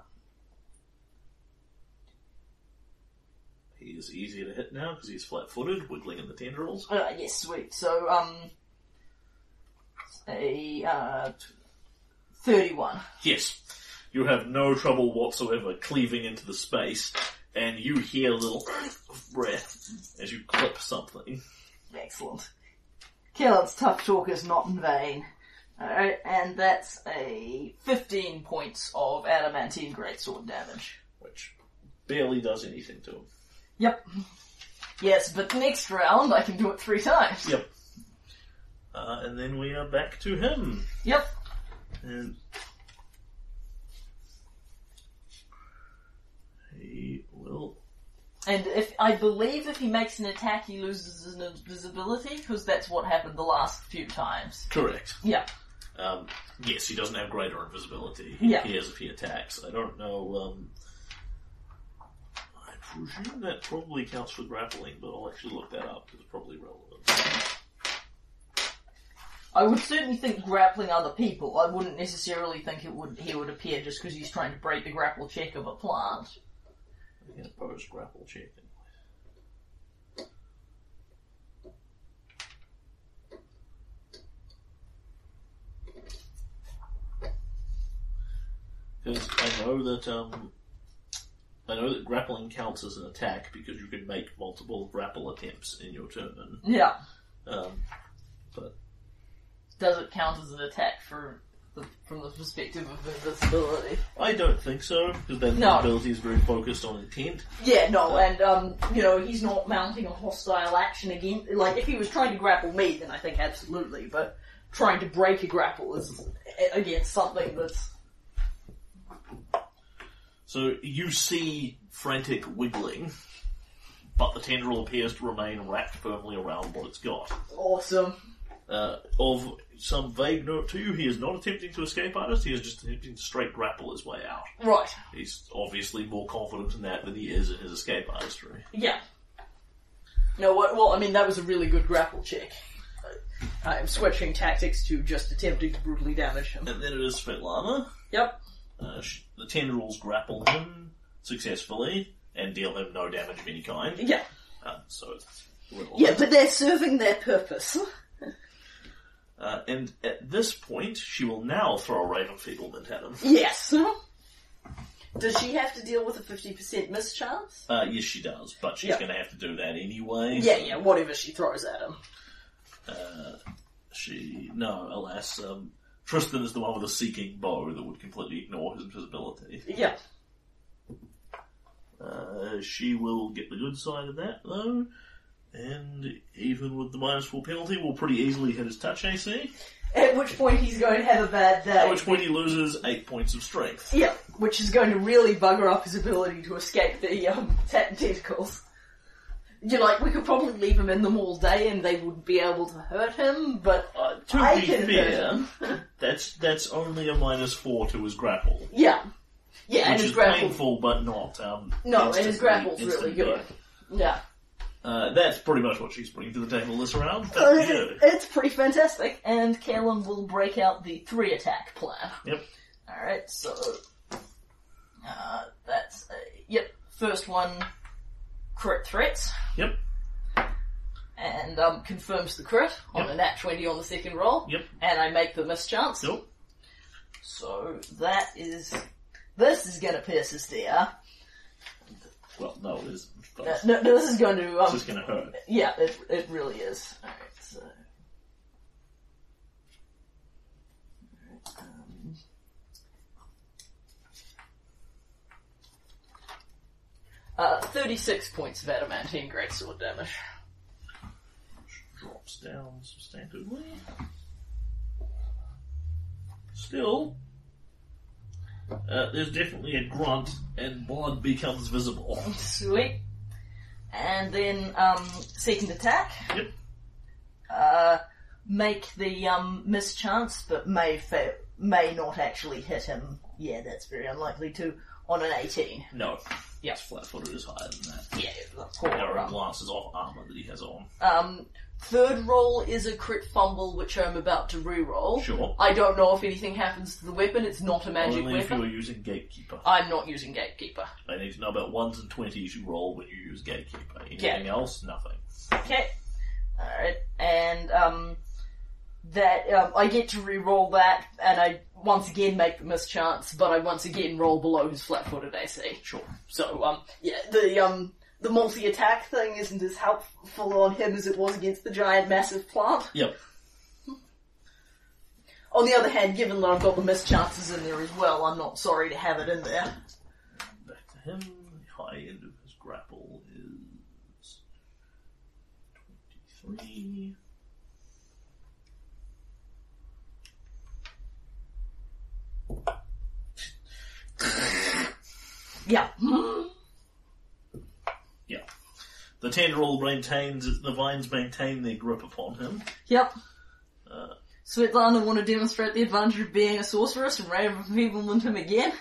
He is easier to hit now because he's flat-footed, wiggling in the tendrils. Uh, yes, sweet. So, um, a, uh, 31. Yes. You have no trouble whatsoever cleaving into the space, and you hear a little breath as you clip something. Excellent. Kalen's tough talk is not in vain. Alright, and that's a 15 points of adamantine greatsword damage. which barely does anything to him. Yep. Yes, but next round I can do it three times. Yep. Uh, and then we are back to him. Yep. And he will. And if, I believe if he makes an attack he loses his invisibility, because that's what happened the last few times. Correct. Yeah. Um, yes, he doesn't have greater invisibility. Yeah. He has if he attacks. I don't know. Um, I'm presume that probably counts for grappling, but I'll actually look that up because it's probably relevant. I would certainly think grappling other people. I wouldn't necessarily think it would he would appear just because he's trying to break the grapple check of a plant. I'm going grapple check. Because I know that um, I know that grappling counts as an attack because you can make multiple grapple attempts in your turn. Yeah. Um, but Does it count as an attack for the, from the perspective of invisibility? I don't think so because then No. ability is very focused on intent. Yeah, no, and um, you know, he's not mounting a hostile action again. Like, if he was trying to grapple me, then I think absolutely. But trying to break a grapple is a- against something that's So you see frantic wiggling, but the tendril appears to remain wrapped firmly around what it's got. awesome. Uh, of some vague note to you, he is not attempting to escape artist, he is just attempting to straight grapple his way out. Right. He's obviously more confident in that than he is in his escape artistry. Yeah. No, what? Well, I mean, that was a really good grapple check. I am switching tactics to just attempting to brutally damage him. And then it is Svetlana. Yep. Uh, sh- the tendrils grapple him successfully and deal him no damage of any kind. Yeah. Uh, so it's. Yeah, but they're serving their purpose. Uh, and at this point, she will now throw a Ray of Enfeeblement at him. Yes. Does she have to deal with a 50% mischance? Uh, yes, she does, but she's Yeah. going to have to do that anyway. Yeah, yeah, whatever she throws at him. Uh, she no, alas, um, Tristan is the one with a seeking bow that would completely ignore his invisibility. Yeah. Uh, she will get the good side of that though, and even with the minus four penalty, will pretty easily hit his touch AC. At which point he's going to have a bad day. At which point he loses eight points of strength. Yeah, which is going to really bugger up his ability to escape the um, tentacles. You're like, we could probably leave him in them all day and they would be able to hurt him, but Uh, to I be can hurt fair, him. that's that's only a minus four to his grapple, yeah. Yeah, and his is grapple. painful but not. Um, No, and his grapple's really good. Yeah. Uh, that's pretty much what she's bringing to the table this round. It's pretty fantastic. And Kalen will break out the three attack plan. Yep. Alright, so. Uh, that's. Uh, yep, first one crit threats. Yep. And um, confirms the crit on Yep. a nat 20 on the second roll. Yep. And I make the mischance. Nope. So that is. This is gonna pierce his ear. Well, no, it isn't. No, no, this is going to. Um, just going to hurt. Yeah, it, it really is. Alright, so. Um, uh, 36 points of adamantine greatsword damage. Drops down substantively. Still, uh, there's definitely a grunt, and blood becomes visible. Sweet. And then, um, second attack. Yep. Uh, make the, um, mischance, but may fa- may not actually hit him. Yeah, that's very unlikely to, on an 18. No. Yeah. It's flat-footed is higher than that. Yeah, the poor Arrow um, glances off armor that he has on. Um, third roll is a crit fumble, which I'm about to re-roll. Sure. I don't know if anything happens to the weapon. It's not a magic Only if you weapon. using Gatekeeper. I'm not using Gatekeeper. I need to know about ones and twenties you roll when you use Gatekeeper. Anything Yeah. else? Nothing. Okay. Alright, and, um, that, um, I get to re-roll that, and I once again make the mischance, but I once again roll below his flat-footed AC. Sure. So, um, yeah, the, um, the multi-attack thing isn't as helpful on him as it was against the giant massive plant. Yep. On the other hand, given that I've got the missed mischances in there as well, I'm not sorry to have it in there. Back to him. The high end of his grapple is twenty-three. Yeah. Yeah. The tendril maintains, the vines maintain their grip upon him. Yep. Uh, Svetlana want to demonstrate the advantage of being a sorceress and Ray of Enfeeblement him again.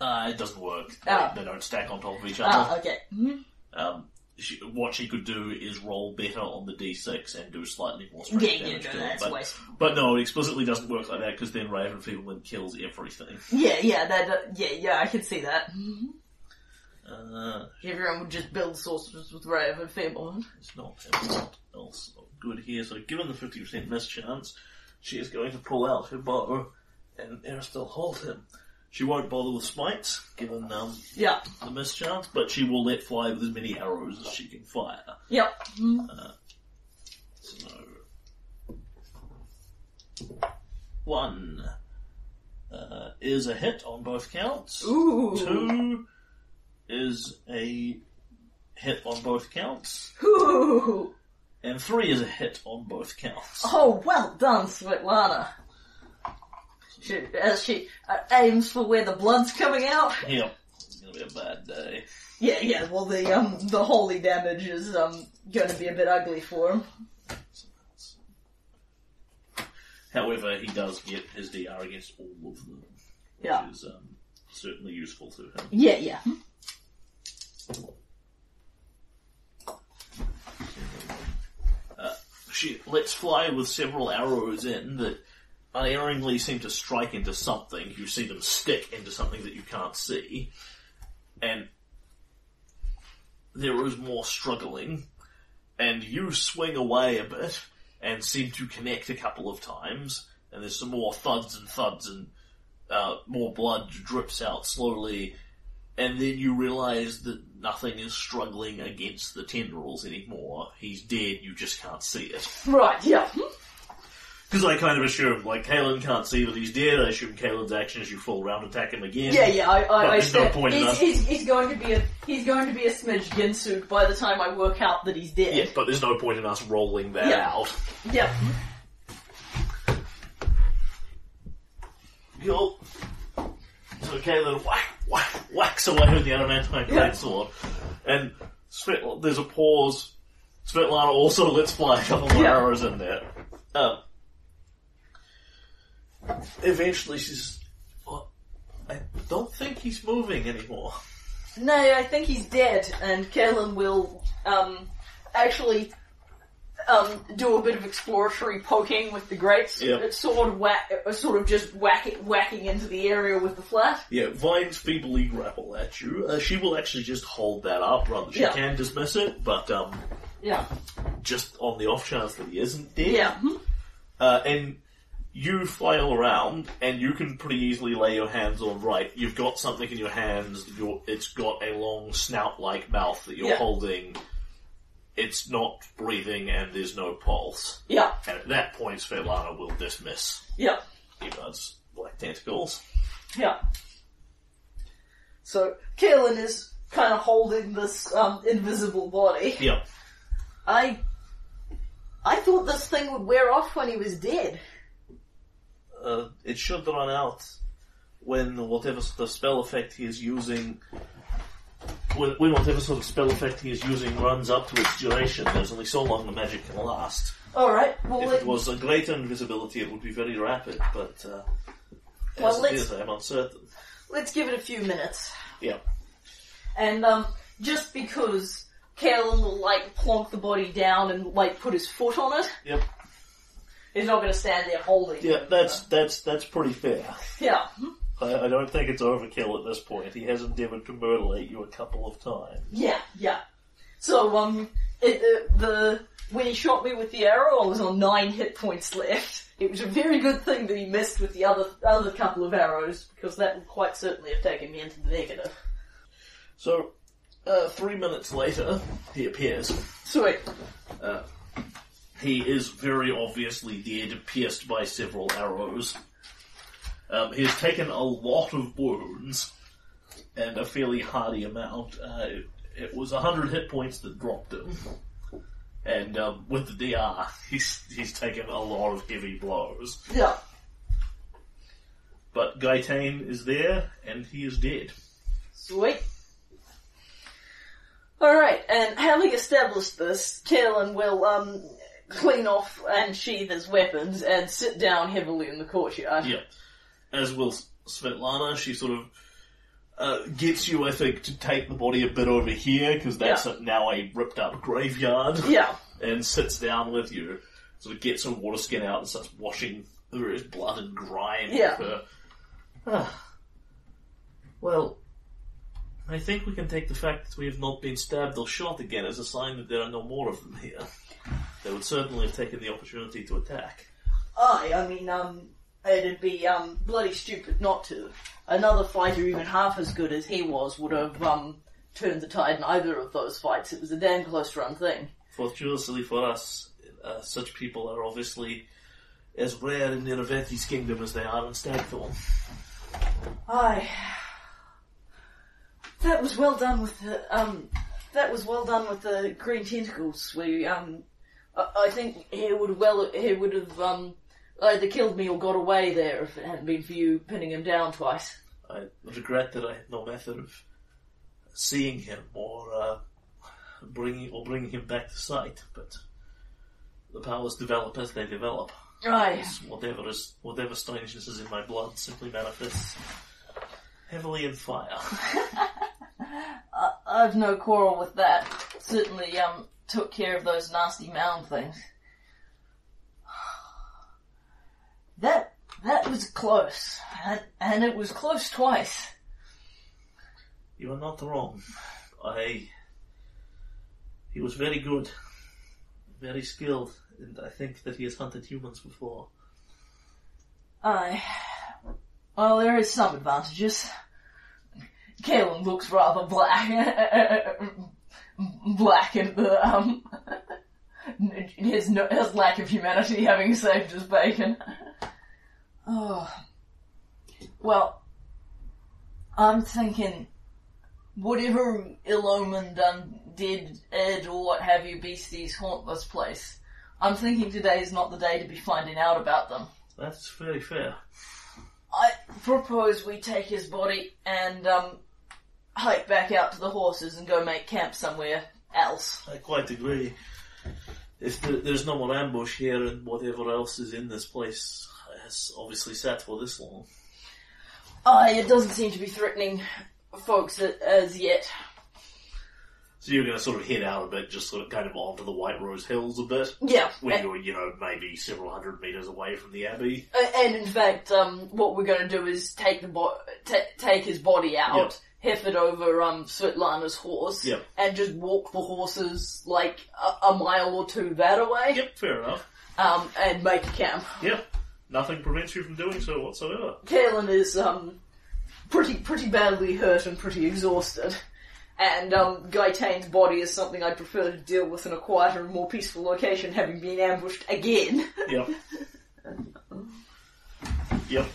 Uh, it doesn't work. They, Oh. they don't stack on top of each other. Ah, okay. Mhm. Um, she, what she could do is roll better on the d6 and do slightly more Yeah, strength yeah, damage no, to it. that's But, but no, it explicitly doesn't work like that because then Ray of Enfeeblement kills everything. Yeah, yeah, that, uh, yeah, yeah, I can see that. Uh, Everyone would just build sorcerers with Ray of Enfeeblement. It's not, it's not else good here. So given the 50% mischance, she is going to pull out her bow and Aristil hold him. She won't bother with smites, given um, Yeah, the mischance, but she will let fly with as many arrows as she can fire. yep. Mhm. So, one uh, is a hit on both counts. Ooh. Two is a hit on both counts. Ooh. And three is a hit on both counts. Oh, well done, Svetlana. She, as she uh, aims for where the blood's coming out. Yep. It's gonna be a bad day. Yeah, yeah. Well, the um, the holy damage is um, going to be a bit ugly for him. However, he does get his DR against all of them, which Yeah. is um, certainly useful to him. Yeah, yeah. She lets fly with several arrows in that unerringly seem to strike into something. You see them stick into something that you can't see. And there is more struggling. And you swing away a bit and seem to connect a couple of times. And there's some more thuds and thuds and uh, more blood drips out slowly. And then you realize that nothing is struggling against the tendrils anymore. He's dead, you just can't see it. Right, yeah. Hmm? Because I kind of assume, like, Kalen can't see that he's dead. I assume Kalen's action is you fall around, attack him again. Yeah, yeah, I, I, But I there's no said- point in he's, us- he's, he's going to be a he's going to be a smidge Ginsu by the time I work out that he's dead. Yeah, but there's no point in us rolling that Yeah. out. Yep. Go. So Kalen whack, whacks away with the adamantine greatsword. And Svet, there's a pause. Svetlana also lets fly a couple more Yeah. arrows in there. Um, eventually she's, "What? I don't think he's moving anymore. No, I think he's dead, and Kalen will um actually um do a bit of exploratory poking with the great Yep. sword, whack, uh, sort of just whack it, whacking into the area with the flat. Yeah, Vines feebly grapple at you. Uh, she will actually just hold that up rather. She Yeah. can dismiss it, but um, Yeah, just on the off chance that he isn't dead. yeah, Uh, and you flail around, and you can pretty easily lay your hands on right. You've got something in your hands. You're, it's got a long snout-like mouth that you're Yeah. holding. It's not breathing, and there's no pulse. yeah, And at that point, Svetlana will dismiss yeah, Evard's black tentacles. yeah. So Kalen is kind of holding this um invisible body. Yeah. I I thought this thing would wear off when he was dead. uh, it should run out when whatever sort of spell effect he is using. When, when whatever sort of spell effect he is using runs up to its duration, there's only so long the magic can last. All right. Well, If it was a greater invisibility, it would be very rapid, but uh, Well, as it let's- is, I'm uncertain. let's give it a few minutes. Yeah. And um, just because Kalen will like plonk the body down and like put his foot on it, Yep. he's not going to stand there holding. Yeah, that's that's that's pretty fair. yeah. I, I don't think it's overkill at this point. He has endeavoured to mutilate you a couple of times. Yeah, yeah. So um, it, uh, the when he shot me with the arrow, I was on nine hit points left. It was a very good thing that he missed with the other other couple of arrows because that would quite certainly have taken me into the negative. So, uh, three minutes later, he appears. Sweet. Uh, he is very obviously dead, pierced by several arrows. Um, he has taken a lot of wounds, and a fairly hardy amount. Uh, it was 100 hit points that dropped him. And um, with the DR, he's, he's taken a lot of heavy blows. Yeah. But Gaetan is there, and he is dead. Sweet. Alright, and having established this, Kalen will um clean off and sheathe his weapons and sit down heavily in the courtyard. Yeah. As will Svetlana, she sort of uh, gets you, I think, to take the body a bit over here because that's Yeah. a, now a ripped up graveyard, Yeah. and sits down with you. Sort of gets some water skin out and starts washing through his blood and grime. Yeah. with her. Ah. Well, I think we can take the fact that we have not been stabbed or shot again as a sign that there are no more of them here. They would certainly have taken the opportunity to attack. Aye, I mean, um, it'd be um bloody stupid not to. Another fighter even half as good as he was would have um turned the tide in either of those fights. It was a damn close run thing. Fortunately for us, uh, such people are obviously as rare in Irovetti's kingdom as they are in Stagthorn. Aye. That was well done with the um. That was well done with the green tentacles. We um, I, I think he would well he would have um either killed me or got away there if it hadn't been for you pinning him down twice. I regret that I had no method of seeing him or uh, bringing or bringing him back to sight, but the powers develop as they develop. Aye. Whatever is whatever strangeness is in my blood simply manifests heavily in fire. I, I've no quarrel with that. Certainly, um, took care of those nasty mound things. That that was close, and, and it was close twice. You are not wrong. I. He was very good, very skilled, and I think that he has hunted humans before. Aye. Well, there is some advantages. Kalen looks rather black. black in the, um, his, no, his lack of humanity having saved his bacon. Oh. Well, I'm thinking, whatever ill omened undead Ed or what have you beasties haunt this place, I'm thinking today is not the day to be finding out about them. That's very fair. I propose we take his body and um, hike back out to the horses and go make camp somewhere else. I quite agree. If there, there's no more ambush here and whatever else is in this place has obviously sat for this long. Aye, it doesn't seem to be threatening folks as yet. So you're going to sort of head out a bit, just sort of kind of onto the White Rose Hills a bit, Yeah. when you're, you know, maybe several hundred meters away from the Abbey. and in fact, um, what we're going to do is take the bo- ta take his body out, it over um Svetlana's horse, Yep. and just walk the horses like a, a mile or two that away, Yep, fair enough. um, and make a camp. Yep. Nothing prevents you from doing so whatsoever. Kalen is um pretty pretty badly hurt and pretty exhausted. And um Gaetane's body is something I'd prefer to deal with in a quieter and more peaceful location, having been ambushed again. Yep. yep.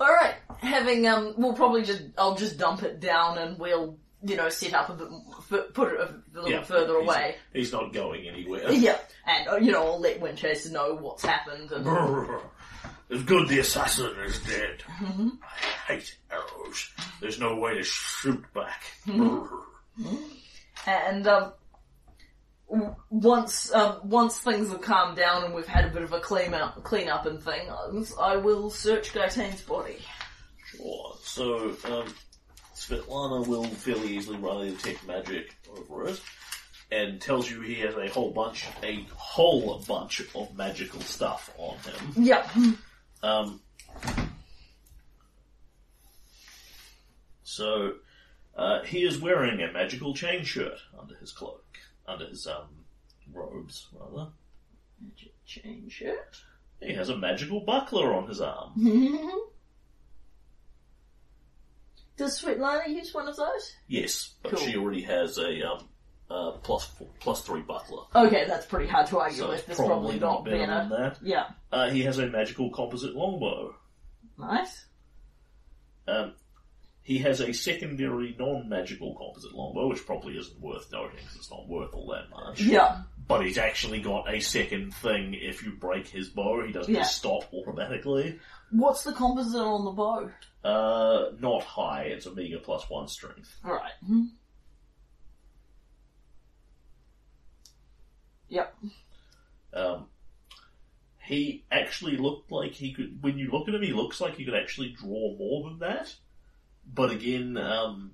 Alright, having, um, we'll probably just, I'll just dump it down and we'll, you know, set up a bit, f- put it a little Yeah. further He's- away. He's not going anywhere. Yeah, and, uh, you know, I'll let Windchaser know what's happened and, It's good the assassin is dead. I hate arrows. There's no way to shoot back. and, um, once, um, once things have calmed down and we've had a bit of a clean up, clean up and things, I will search Gaetane's body. Sure. So, um, Svetlana will fairly easily run a detect magic over it, and tells you he has a whole bunch, a whole bunch of magical stuff on him. Yep. Um, so, uh, he is wearing a magical chain shirt under his cloak, under his um, robes, rather. Magic chain shirt. He has a magical buckler on his arm. Does Svetlana use one of those? Yes, but Cool. she already has a um, uh, plus four, plus three buckler. Okay, that's pretty hard to argue So with. it's probably probably not better than that. Yeah. Uh, he has a magical composite longbow. Nice. Um, he has a secondary non-magical composite longbow, which probably isn't worth noting because it's not worth all that much. Yeah. But he's actually got a second thing. If you break his bow, he doesn't Yeah. just stop automatically. What's the composite on the bow? Uh, not high. It's a meager plus one strength. Alright. Yep. Um, he actually looked like he could. When you look at him, he looks like he could actually draw more than that. But again, um,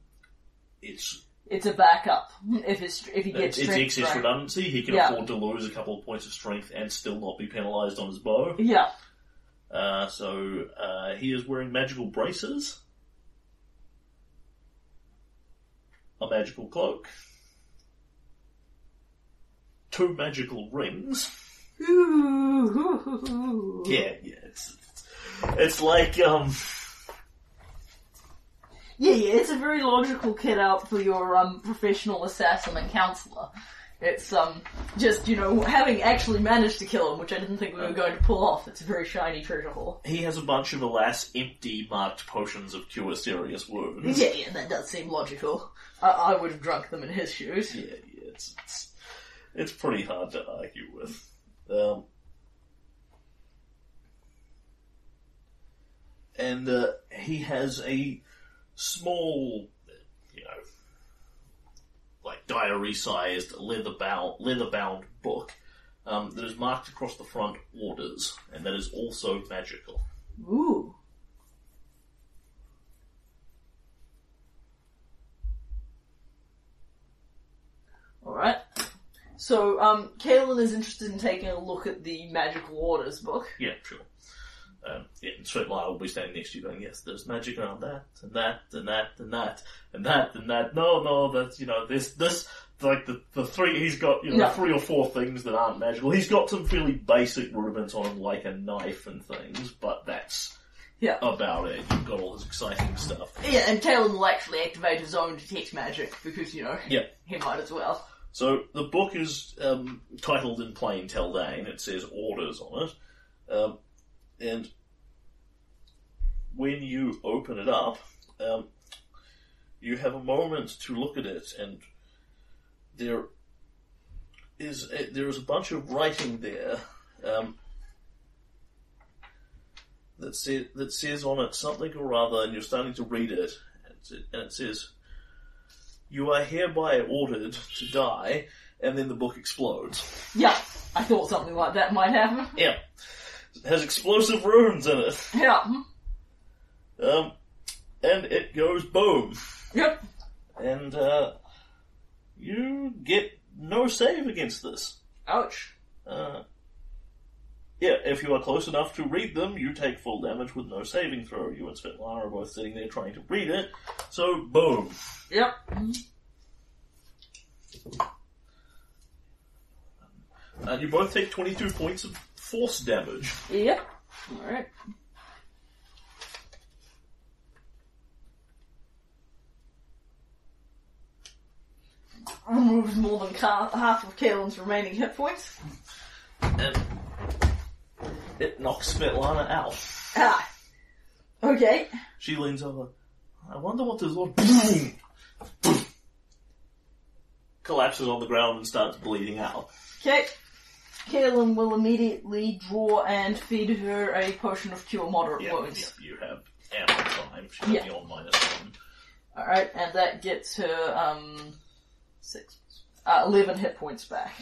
it's It's a backup if it's if he gets it's strength, excess right? redundancy. He can Yeah. afford to lose a couple of points of strength and still not be penalised on his bow. Yeah. Uh, so uh, he is wearing magical braces, a magical cloak, two magical rings. Yeah, yeah. It's it's, it's like um. Yeah, yeah, it's a very logical kit out for your um, professional assassin and counselor. It's um just you know having actually managed to kill him, which I didn't think we were going to pull off. It's a very shiny treasure haul. He has a bunch of alas empty marked potions of cure serious wounds. Yeah, yeah, that does seem logical. I, I would have drunk them in his shoes. Yeah, yeah, it's, it's it's pretty hard to argue with. Um, and uh, he has a small, you know, like diary-sized leather-bound leather-bound book um, that is marked across the front orders, and that is also magical. Ooh. Alright. So, um, Kalen is interested in taking a look at the Magical Orders book. Yeah, sure. Um, yeah, Sweetlight will be standing next to you going, yes, there's magic around that, and that, and that, and that, and that, and that. No, no, that's, you know, this, this, like the, the three, he's got, you know, Yeah. three or four things that aren't magical. He's got some fairly basic rudiments on him, like a knife and things, but that's Yeah. about it. You've got all this exciting stuff. Yeah, and Kalen will actually activate his own detect magic because, you know, Yeah. he might as well. So the book is um, titled in plain Taldane. It says orders on it, um, and when you open it up, um, you have a moment to look at it, and there is a, there is a bunch of writing there um, that says that says on it something or other, and you're starting to read it, and it, and it says you are hereby ordered to die, and then the book explodes. Yeah, I thought something like that might happen. Yeah. Has explosive runes in it. Yeah. Um, and it goes boom. Yep. And, uh, you get no save against this. Ouch. Uh, yeah, if you are close enough to read them, you take full damage with no saving throw. You and Svetlana are both sitting there trying to read it, so boom. Yep. And you both take 22 points of force damage. Yep. Alright. Removes more than ca- half of Kalen's remaining hit points. And it knocks Svetlana out. Ah. Okay. She leans over. I wonder what this. Boom! Collapses on the ground and starts bleeding out. Okay. Kaelin will immediately draw and feed her a potion of cure moderate Yeah, wounds. yeah, you have ample time. She's Yeah. only on minus one. Alright, and that gets her, um, six, uh, 11 hit points back.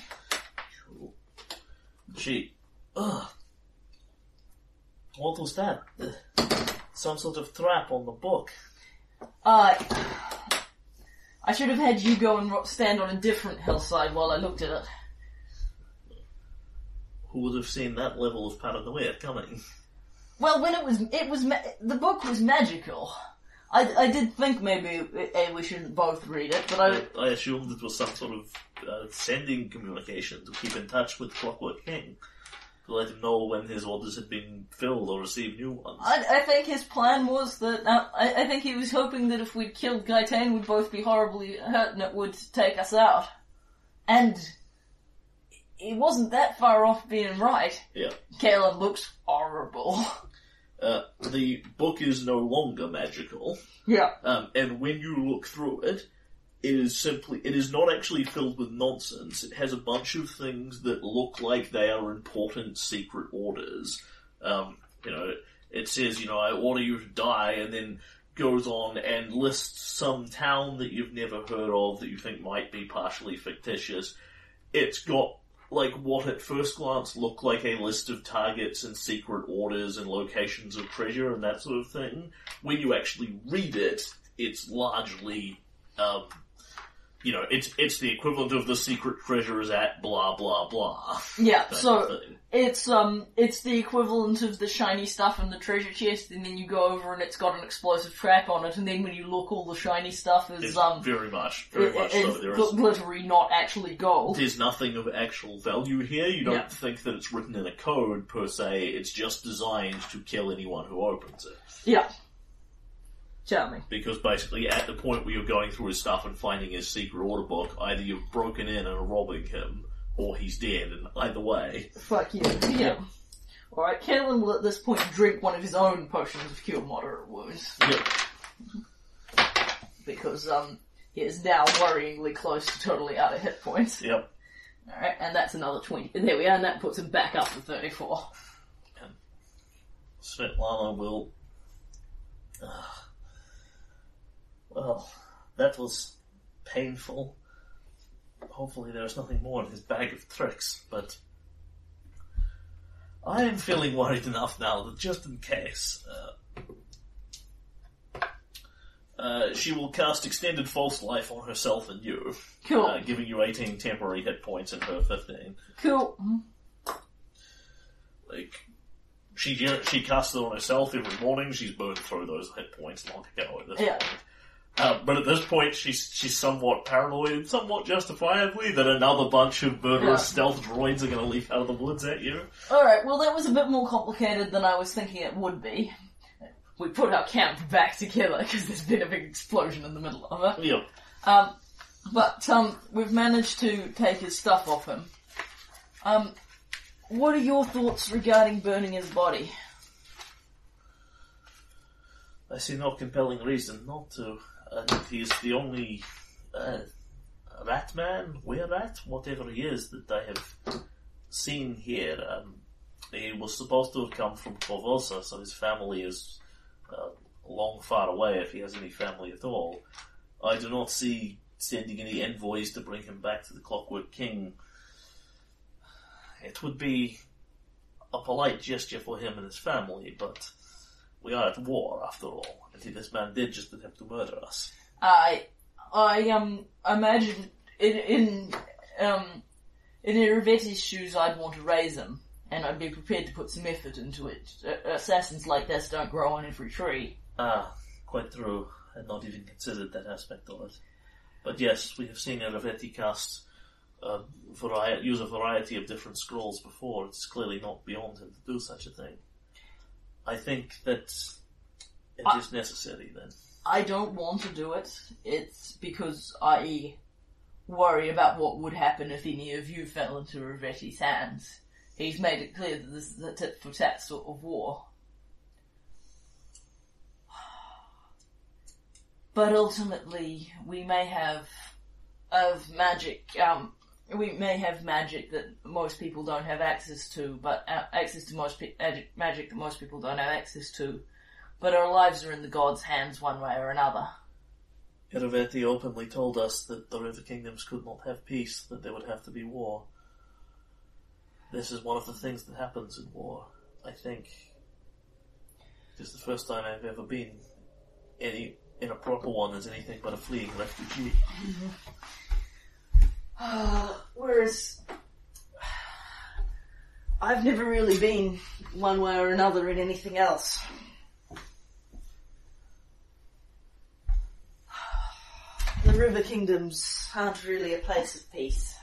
Cool. She. Ugh. What was that? Some sort of trap on the book. Uh, I should have had you go and stand on a different hillside while I looked at it. Who would have seen that level of part of the paranoia coming? Well, when it was, it was, ma- the book was magical. I, I did think maybe eh, we shouldn't both read it, but I, I, I assumed it was some sort of uh, sending communication to keep in touch with Clockwork King. To let him know when his orders had been filled or received new ones. I, I think his plan was that, uh, I, I think he was hoping that if we'd killed Gaetan, we'd both be horribly hurt and it would take us out. And he wasn't that far off being right. Yeah. Kalen looks horrible. Uh, the book is no longer magical, yeah. um, and when you look through it, it is simply, it is not actually filled with nonsense. It has a bunch of things that look like they are important secret orders. Um, you know, it says, you know, I order you to die, and then goes on and lists some town that you've never heard of that you think might be partially fictitious. It's got like what at first glance look like a list of targets and secret orders and locations of treasure and that sort of thing, when you actually read it, it's largely, um, you know, it's it's the equivalent of the secret treasure is at blah blah blah. Yeah, so it's um it's the equivalent of the shiny stuff in the treasure chest, and then you go over and it's got an explosive trap on it, and then when you look, all the shiny stuff is It's um very much, very it- much so. it's There is gl- glittery, not actually gold. there's nothing of actual value here. You don't Yeah. think that it's written in a code per se. It's just designed to kill anyone who opens it. Yeah. Charming. Because basically, at the point where you're going through his stuff and finding his secret order book, either you've broken in and are robbing him, or he's dead. And either way, Fuck you. Yeah. Alright, Kalen will at this point drink one of his own potions of cure moderate wounds. yep, Because, um, he is now worryingly close to totally out of hit points. yep. Alright, and that's another 20. And there we are, and that puts him back up to 34. Svetlana will. Ah. Well, that was painful. Hopefully, there's nothing more in his bag of tricks, but. I am feeling worried enough now that just in case. Uh, uh, she will cast Extended False Life on herself and you, Cool. uh, giving you 18 temporary hit points and her 15. Cool. Like, she she casts it on herself every morning. She's burned through those hit points long ago at this Yeah. point. Uh, but at this point, she's she's somewhat paranoid, somewhat justifiably, that another bunch of murderous Yeah. stealth droids are going to leap out of the woods at you. Alright, well that was a bit more complicated than I was thinking it would be. We put our camp back together because there's been a big explosion in the middle of it. Yep. Um, but um, we've managed to take his stuff off him. Um, what are your thoughts regarding burning his body? I see no compelling reason not to. And he's the only uh, rat man, were rat, whatever he is, that I have seen here. Um, he was supposed to have come from Corvosa, so his family is uh, long far away, if he has any family at all. I do not see sending any envoys to bring him back to the Clockwork King. It would be a polite gesture for him and his family, but we are at war, after all, and this man did just attempt to murder us. I, I um imagine in in um in Irovetti's shoes, I'd want to raise him, and I'd be prepared to put some effort into it. Assassins like this don't grow on every tree. Ah, quite true. I had not even considered that aspect of it. But yes, we have seen Irovetti cast uh, use a variety of different scrolls before. It's clearly not beyond him to do such a thing. I think that it is I- necessary then. I don't want to do it. It's because I worry about what would happen if any of you fell into Irovetti's hands. He's made it clear that this is a tit for tat sort of war. But ultimately, we may have of magic. Um, we may have magic that most people don't have access to, but uh, access to most pe- ag- magic that most people don't have access to. But our lives are in the gods' hands one way or another. Irovetti openly told us that the River Kingdoms could not have peace, that there would have to be war. This is one of the things that happens in war, I think. It is the first time I've ever been any in a proper one as anything but a fleeing refugee. Whereas I've never really been one way or another in anything else. The River Kingdoms aren't really a place of peace.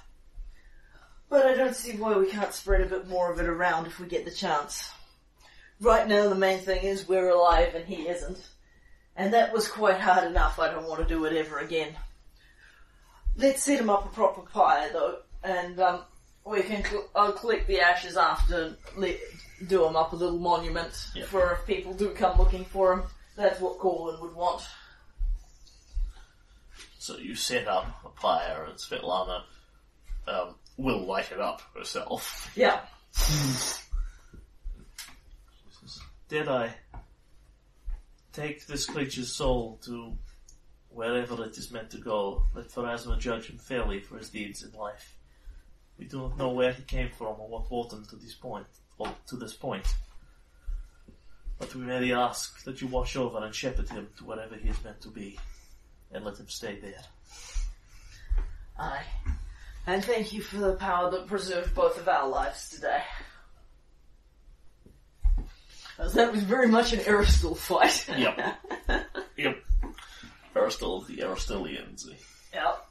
But I don't see why we can't spread a bit more of it around if we get the chance. Right now the main thing is we're alive and he isn't. And that was quite hard enough, I don't want to do it ever again. Let's set him up a proper pyre though, and um, we can. Cl- I'll collect the ashes after, and let, do him up a little monument Yeah. for if people do come looking for him. That's what Corwin would want. So you set up a pyre and Svetlana um, will light it up herself. Yeah. Did I take this creature's soul to wherever it is meant to go? Let Pharasma judge him fairly for his deeds in life. We do not know where he came from or what brought him to this point, or to this point. But we merely ask that you watch over and shepherd him to wherever he is meant to be, and let him stay there. Aye. And thank you for the power that preserved both of our lives today. That was very much an Aristil fight. Yep. yep. Aristil, the Aristilians. Yep.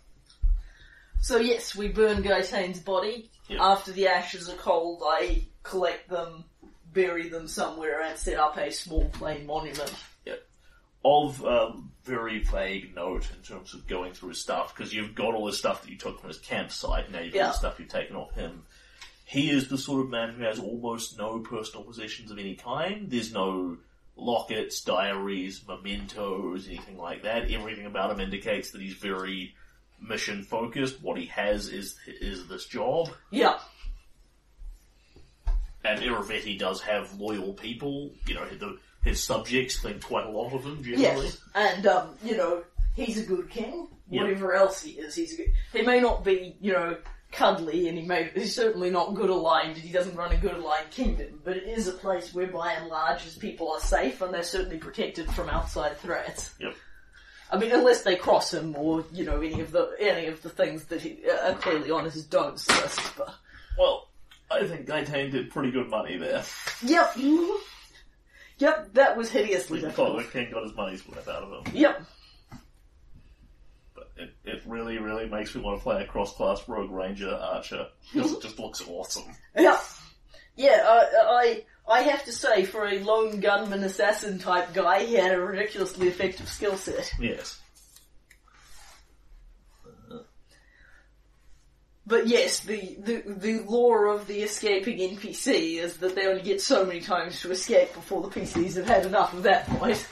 So yes, we burn Gaetane's body. Yep. After the ashes are cold, I collect them, bury them somewhere, and set up a small plain monument. Yep. Of um, very vague note in terms of going through his stuff, because you've got all the stuff that you took from his campsite, now you've got Yeah. the stuff you've taken off him. He is the sort of man who has almost no personal possessions of any kind. There's no lockets, diaries, mementos, anything like that. Everything about him indicates that he's very mission focused. What he has is is this job. Yeah. And Irovetti does have loyal people. You know, the, his subjects think quite a lot of him generally. Yes. And, um, you know, he's a good king. Whatever else he is, he's a good... He may not be, you know, cuddly, and he may... He's certainly not good aligned, and he doesn't run a good aligned kingdom, but it is a place where, by and large, his people are safe, and they're certainly protected from outside threats. Yep. I mean, unless they cross him, or, you know, any of the any of the things that he, uh, are clearly on his don'ts list, but... Well, I think Gaetane did pretty good money there. Yep. Yep, that was hideously The king got his money's worth out of him. Yep. It, it really, really makes me want to play a cross-class rogue ranger archer because it just looks awesome. Yeah, yeah. I, I I have to say, for a lone gunman assassin type guy, he had a ridiculously effective skill set. Yes. But yes, the, the the lore of the escaping NPC is that they only get so many times to escape before the PCs have had enough of that point.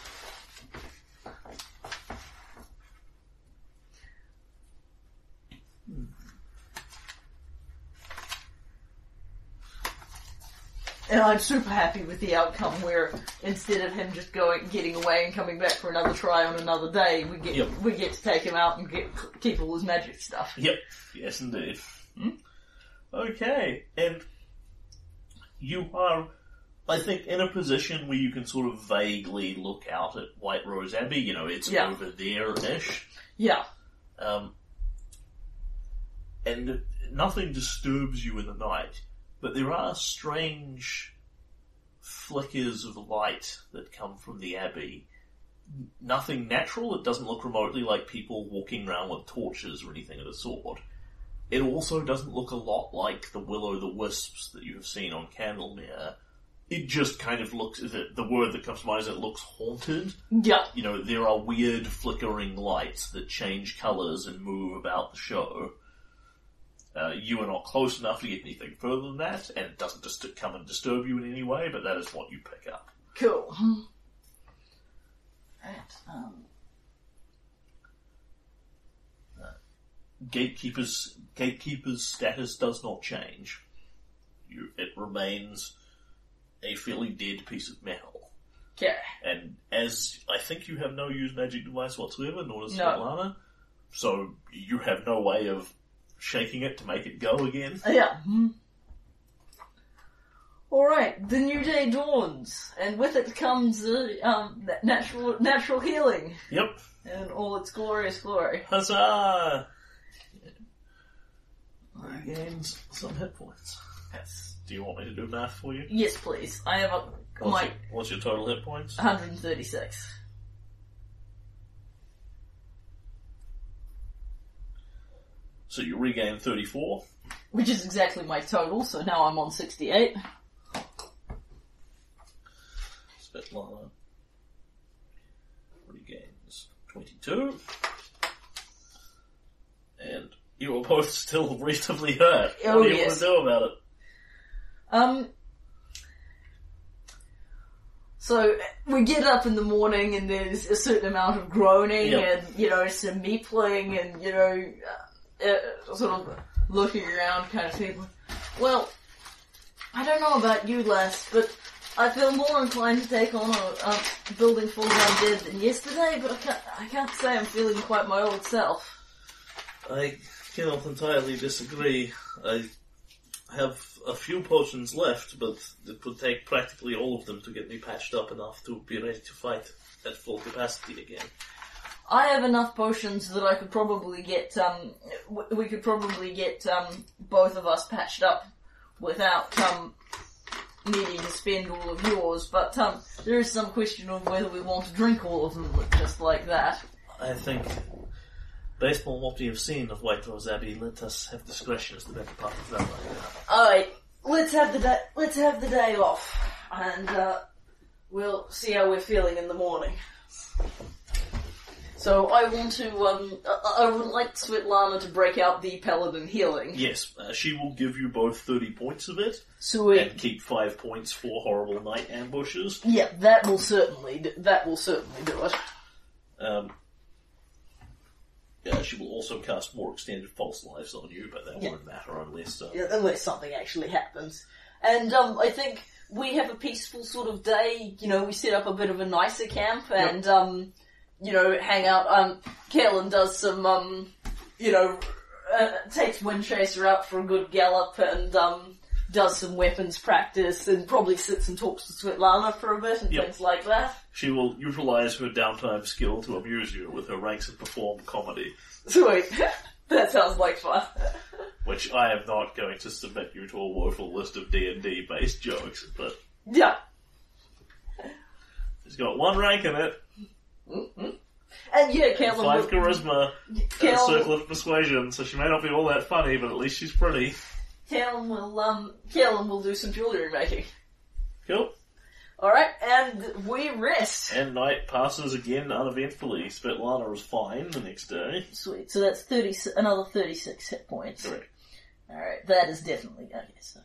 And I'm super happy with the outcome where instead of him just going, getting away and coming back for another try on another day, we get Yep. we get to take him out and get keep all his magic stuff. Yep. Yes, indeed. Okay, and you are, I think, in a position where you can sort of vaguely look out at White Rose Abbey. You know, it's Yeah. over there-ish. Yeah. Um, and nothing disturbs you in the night, but there are strange flickers of light that come from the abbey. Nothing natural, it doesn't look remotely like people walking around with torches or anything of the sort. It also doesn't look a lot like the will-o'-the-wisps that you have seen on Candlemere. It just kind of looks, the, the word that comes to mind is it looks haunted Yeah. you know, there are weird flickering lights that change colours and move about the show. Uh, you are not close enough to get anything further than that, and it doesn't just come and disturb you in any way, but that is what you pick up. Cool. Right. Um, Gatekeeper's, Gatekeeper's status does not change. You, it remains a fairly dead piece of metal. okay. And as I think you have no used magic device whatsoever, nor does No. Svetlana, so you have no way of shaking it to make it go again. Yeah. Alright, the new day dawns, and with it comes uh, um, natural natural healing Yep. in all its glorious glory. Huzzah! Regains some hit points. Yes. Do you want me to do math for you? Yes, please. I have a, What's, my your, what's your total hit points? 136. So you regain 34. Which is exactly my total, so now I'm on 68. Svetlana regains 22. And you are both still reasonably hurt. Oh, what do you yes. want to do about it? Um. So we get up in the morning and there's a certain amount of groaning Yep. and you know some meepling and you know uh, sort of looking around kind of thing. Well, I don't know about you, Les, but I feel more inclined to take on a, a building full of undead than yesterday. But I can't, I can't say I'm feeling quite my old self. I cannot entirely disagree. I have a few potions left, but it would take practically all of them to get me patched up enough to be ready to fight at full capacity again. I have enough potions that I could probably get. Um, w- we could probably get um, both of us patched up without um, needing to spend all of yours. But um, there is some question of whether we want to drink all of them just like that. I think, based on what we have seen of White Rose Abbey, let us have discretion as the better part of valor. Alright, let's have the day, let's have the day off, and uh, we'll see how we're feeling in the morning. So I want to, um, I, I would like Svetlana to break out the paladin healing. Yes, uh, she will give you both 30 points of it, Sweet. and keep 5 points for horrible night ambushes. Yeah, that will certainly, do, that will certainly do it. Um, yeah, she will also cast more extended false lives on you, but that Yeah. won't matter unless. Uh, Yeah, unless something actually happens. And um, I think we have a peaceful sort of day. You know, we set up a bit of a nicer camp and um, you know, hang out. Um, Kalen does some um, you know, uh, takes Windchaser out for a good gallop and um, does some weapons practice and probably sits and talks to Svetlana for a bit and Yep. things like that. She will utilize her downtime skill to amuse you with her ranks and perform comedy, Sweet, that sounds like fun. which I am not going to submit you to a woeful list of D and D based jokes, but Yeah. it's got one rank in it, And yeah, Kalen five will, charisma, and a circle of persuasion, so she may not be all that funny, but at least she's pretty. Kalen will um, Kalen will do some jewelry making. Cool. Alright, and we rest. And night passes again uneventfully. Svetlana is fine the next day. Sweet. So that's thirty. Another thirty-six hit points. Correct. All right. That is definitely okay. So.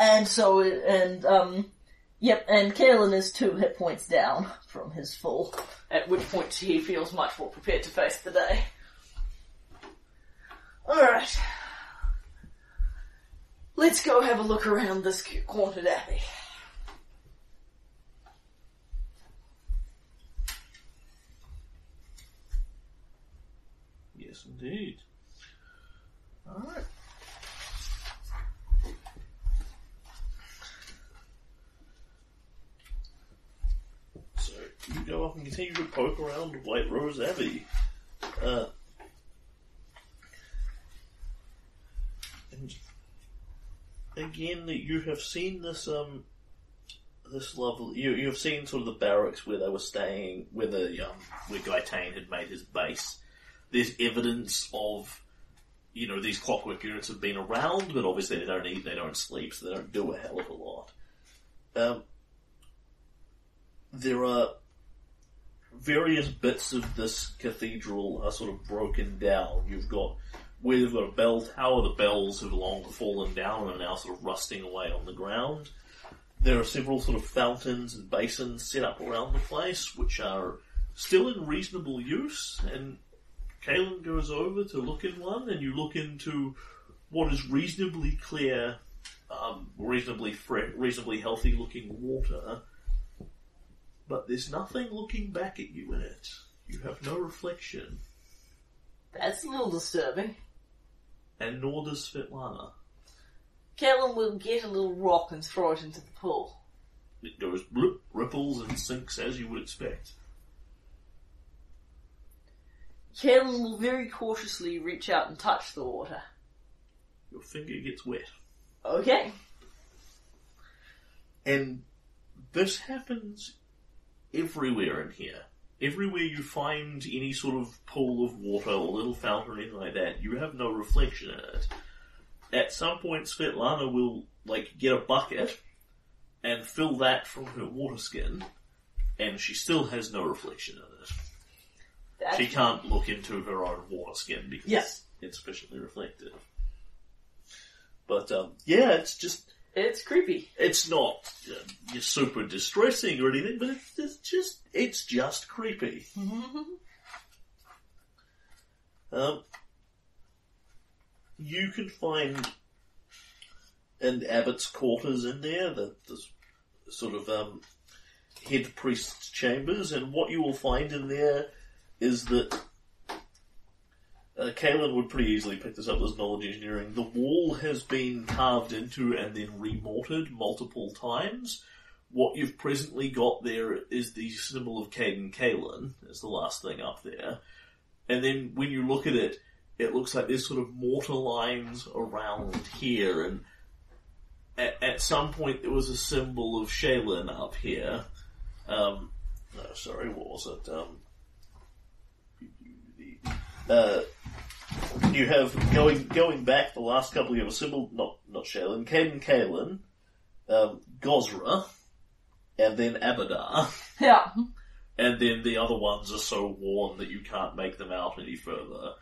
And so, and um, yep, and Kalen is two hit points down from his full. At which point he feels much more prepared to face the day. Alright. Let's go have a look around this haunted abbey. Yes, indeed. Alright. So you go off and continue to poke around White Rose Abbey. Uh, and again, you have seen this um this level. You you have seen sort of the barracks where they were staying, where the um where Gaetan had made his base. There's evidence of you know these clockwork units have been around, but obviously they don't eat, they don't sleep, so they don't do a hell of a lot. Um, there are various bits of this cathedral are sort of broken down. You've got where you've got a bell tower, the bells have long fallen down and are now sort of rusting away on the ground. There are several sort of fountains and basins set up around the place, which are still in reasonable use, and Kalen goes over to look in one, and you look into what is reasonably clear, um, reasonably fre- reasonably healthy looking water, but there's nothing looking back at you in it. You have no reflection, That's a little disturbing. and nor does Svetlana. Kalen will get a little rock and throw it into the pool. It goes bloop, ripples, and sinks as you would expect. Kalen will very cautiously reach out and touch the water. Your finger gets wet. Okay. And this happens everywhere in here. Everywhere you find any sort of pool of water or little fountain or anything like that, you have no reflection in it. At some point, Svetlana will, like, get a bucket and fill that from her water skin, and she still has no reflection in it. That's She can't look into her own water skin because Yeah. it's insufficiently reflective. But, um, yeah, it's just, It's creepy. it's not uh, super distressing or anything, but it's, it's just it's just creepy. um, you can find an abbot's quarters in there, the, the sort of um, head priest's chambers, and what you will find in there is that uh, would pretty easily pick this up as knowledge engineering. The wall has been carved into and then remortared multiple times. What you've presently got there is the symbol of Cayden Cailean, is the last thing up there. And then when you look at it, it looks like there's sort of mortar lines around here, and at, at some point there was a symbol of Shelyn up here. Um, no, sorry, what was it? Um, uh, you have going going back the last couple. You have a symbol, not not Shelyn, Cayden Cailean, um, Gozreh, and then Abadar, Yeah. and then the other ones are so worn that you can't make them out any further.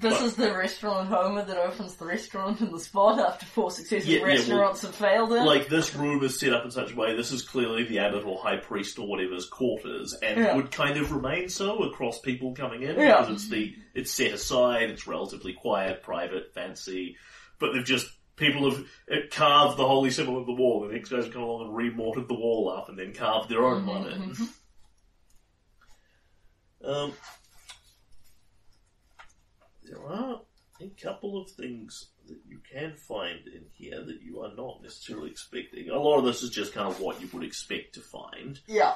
This is the restaurant Homer that opens the restaurant in the spot after four successive Yeah, yeah, well, restaurants have failed it. like this room is set up in such a way this is clearly the abbot or high priest or whatever's quarters and Yeah. would kind of remain so across people coming in Yeah. because it's the it's set aside it's relatively quiet private fancy but they've just people have uh, carved the holy symbol of the wall and the next guys have come along and remortared the wall up and then carved their own one in um, there are a couple of things that you can find in here that you are not necessarily expecting. A lot of this is just kind of what you would expect to find. yeah.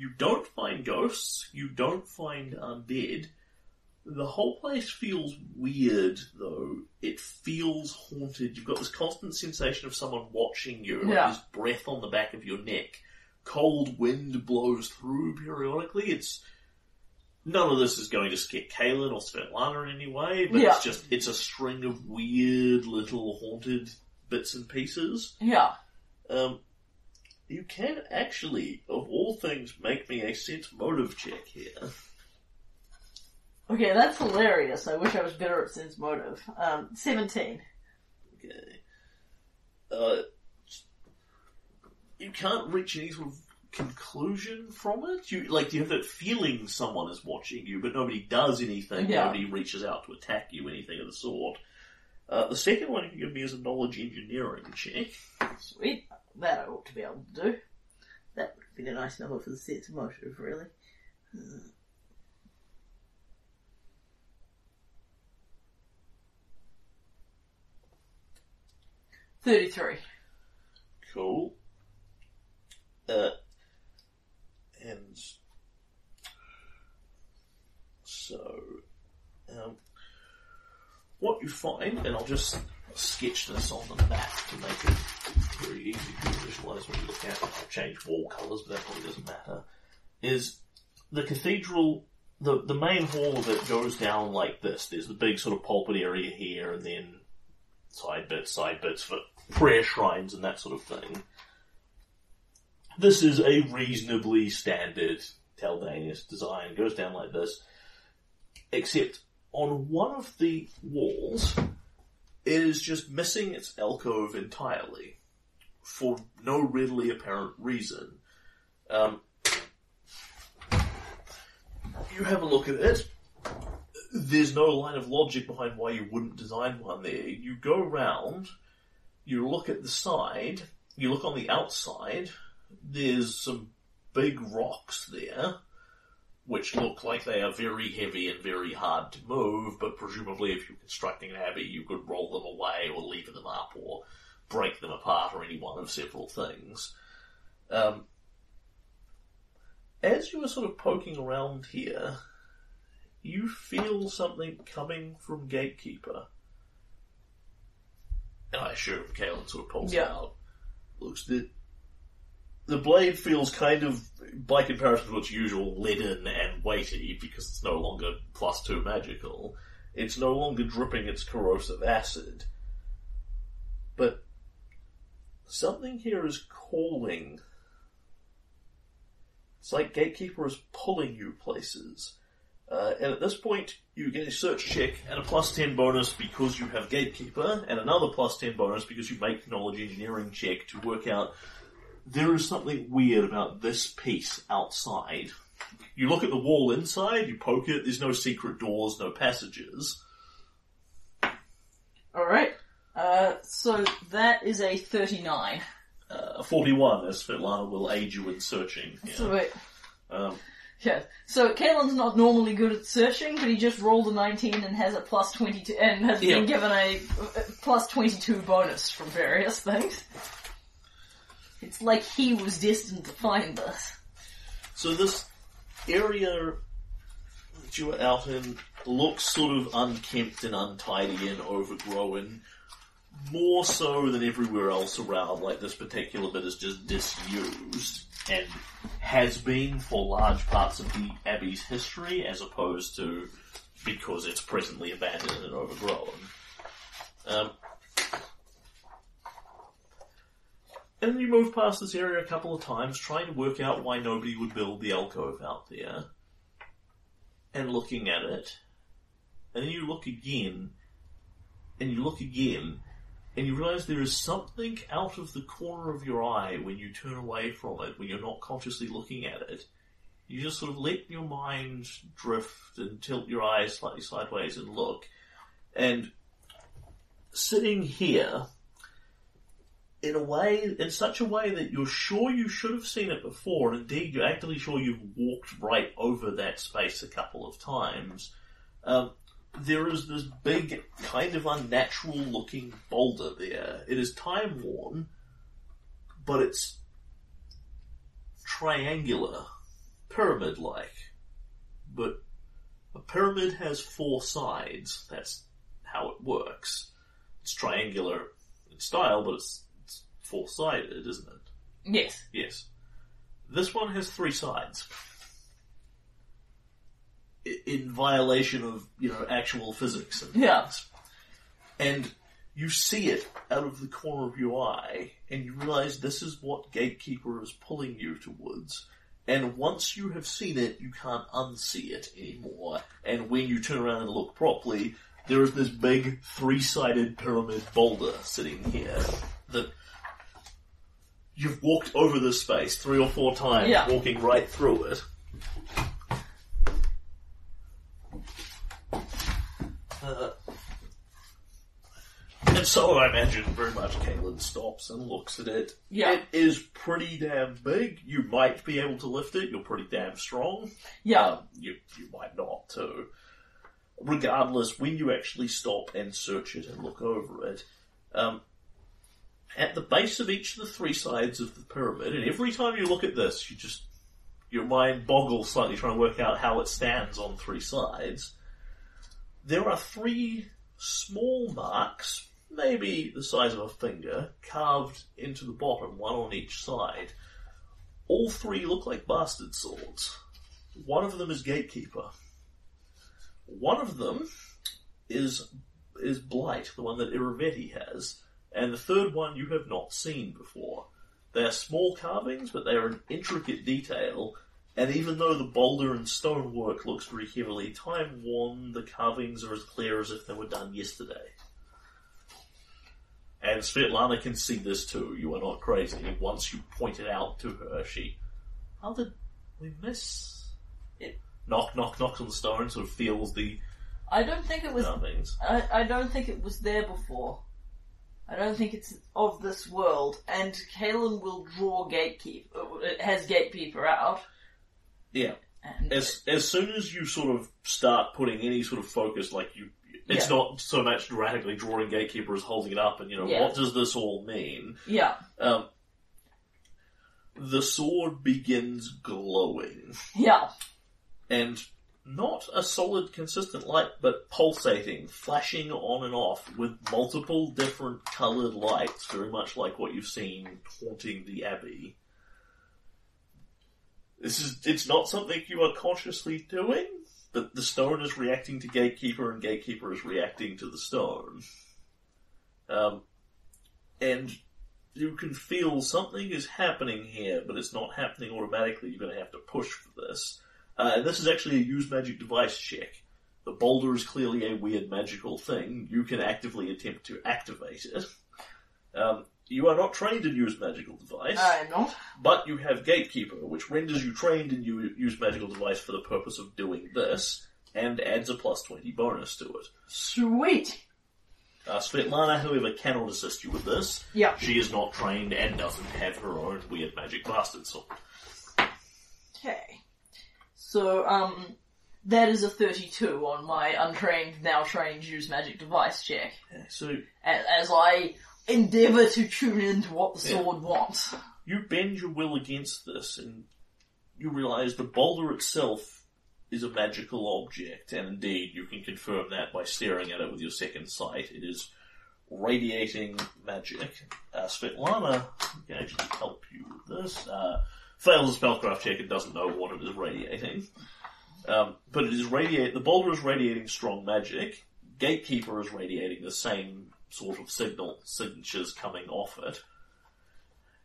You don't find ghosts. You don't find um, undead. The whole place feels weird, though. It feels haunted. You've got this constant sensation of someone watching you, like Yeah. this breath on the back of your neck. Cold wind blows through periodically. It's none of this is going to scare Kalen or Svetlana in any way, but Yeah. it's just it's a string of weird little haunted bits and pieces. Yeah. Um, you can actually, of all things, make me a sense motive check here. Okay, that's hilarious. I wish I was better at sense motive. Um, 17. Okay. Uh, you can't reach any sort of conclusion from it. You like you have that feeling someone is watching you, but nobody does anything. Yeah. Nobody reaches out to attack you, anything of the sort. Uh, the second one you can give me is a knowledge engineering check. Sweet. That I ought to be able to do. That would be a nice number for the sense motive, really. Uh, Thirty-three. Cool. Uh, and so, um, what you find, and I'll just sketch this on the map to make it very easy to visualize when you look at. I'll change wall colours, but that probably doesn't matter. Is the cathedral, the, the main hall of it goes down like this. There's the big sort of pulpit area here, and then side bits, side bits for prayer shrines and that sort of thing. This is a reasonably standard Taldanius design. It goes down like this. Except on one of the walls, it is just missing its alcove entirely. For no readily apparent reason. Um, you have a look at it. There's no line of logic behind why you wouldn't design one there. You go around, you look at the side, you look on the outside, there's some big rocks there, which look like they are very heavy and very hard to move, but presumably if you're constructing an abbey, you could roll them away or lever them up or break them apart or any one of several things. Um, as you are sort of poking around here, you feel something coming from Gatekeeper. And I assume Kalen sort of pulls it Yeah. out. Looks the the blade feels kind of, by comparison to its usual, leaden and weighty because it's no longer plus two magical. It's no longer dripping its corrosive acid. But something here is calling. It's like Gatekeeper is pulling you places. Uh, and at this point, you get a search check and a plus 10 bonus because you have Gatekeeper, and another plus 10 bonus because you make knowledge engineering check to work out there is something weird about this piece outside. You look at the wall inside, you poke it, there's no secret doors, no passages. Alright. Uh, so that is a 39. Uh, 41, as Svetlana will aid you in searching. Yeah. Sweet. Um, Yes. So Kalen's not normally good at searching, but he just rolled a 19 and has a plus 22, and has Yeah. been given a plus 22 bonus from various things. It's like he was destined to find this. So this area that you were out in looks sort of unkempt and untidy and overgrown. More so than everywhere else around, like this particular bit is just disused and has been for large parts of the Abbey's history as opposed to because it's presently abandoned and overgrown. Um, and you move past this area a couple of times, trying to work out why nobody would build the alcove out there. And looking at it. And then you look again. And you look again. And you realize there is something out of the corner of your eye when you turn away from it, when you're not consciously looking at it. You just sort of let your mind drift and tilt your eyes slightly sideways and look. And sitting here, in a way, in such a way that you're sure you should have seen it before, and indeed you're actively sure you've walked right over that space a couple of times. Um, there is this big, kind of unnatural looking boulder there. It is time worn, but it's triangular, pyramid like. But a pyramid has four sides. That's how it works. It's triangular in style, but it's, it's four sided, isn't it? Yes. Yes. This one has three sides. I- In violation of, you know, actual physics and Yeah. things. And you see it out of the corner of your eye, and you realize this is what Gatekeeper is pulling you towards. And once you have seen it, you can't unsee it anymore. And when you turn around and look properly, there is this big three-sided pyramid boulder sitting here that you've walked over this space three or four times, Yeah. walking right through it. Uh, and so I imagine very much Kalen stops and looks at it. Yeah. It is pretty damn big. You might be able to lift it. You're pretty damn strong. Yeah. Um, you, you might not too. Regardless, when you actually stop and search it and look over it, um, at the base of each of the three sides of the pyramid, and every time you look at this, you just your mind boggles slightly trying to work out how it stands on three sides. There are three small marks, maybe the size of a finger, carved into the bottom, one on each side. All three look like bastard swords. One of them is Gatekeeper. One of them is is Blight, the one that Irovetti has, and the third one you have not seen before. They are small carvings, but they are in intricate detail, and even though the boulder and stonework looks very heavily time worn, the carvings are as clear as if they were done yesterday. And Svetlana can see this too. You are not crazy. Once you point it out to her, she. How did we miss it? Knock, knock, knocks on the stone, sort of feels the I don't think it was. carvings. I, I don't think it was there before. I don't think it's of this world. And Kalen will draw gatekeeper. It has gatekeeper out. Yeah. And As as soon as you sort of start putting any sort of focus, like you, it's Yeah. not so much dramatically drawing gatekeeper as holding it up, and you know Yeah. what does this all mean? yeah, Um, the sword begins glowing, yeah, and not a solid, consistent light, but pulsating, flashing on and off with multiple different coloured lights, very much like what you've seen haunting the abbey. This is, it's not something you are consciously doing, but the stone is reacting to Gatekeeper and Gatekeeper is reacting to the stone. Um, and you can feel something is happening here, but it's not happening automatically. You're going to have to push for this. Uh, and this is actually a use magic device check. The boulder is clearly a weird magical thing. You can actively attempt to activate it. Um, you are not trained in use magical device, I am not. but you have Gatekeeper, which renders you trained in use magical device for the purpose of doing this, and adds a plus 20 bonus to it. Sweet. Uh, Svetlana, however, cannot assist you with this. Yeah. She is not trained and doesn't have her own weird magic bastard sword. Okay. So, um, that is a 32 on my untrained, now trained use magic device check. Yeah, so As, as I endeavour to tune into what the Yeah. sword wants. you bend your will against this, and you realize the boulder itself is a magical object, and indeed you can confirm that by staring at it with your second sight. It is radiating magic. Uh, Svetlana can actually help you with this. Uh, fails a spellcraft check and doesn't know what it is radiating. Um, but it is radiate. The boulder is radiating strong magic. Gatekeeper is radiating the same sort of signal signatures coming off it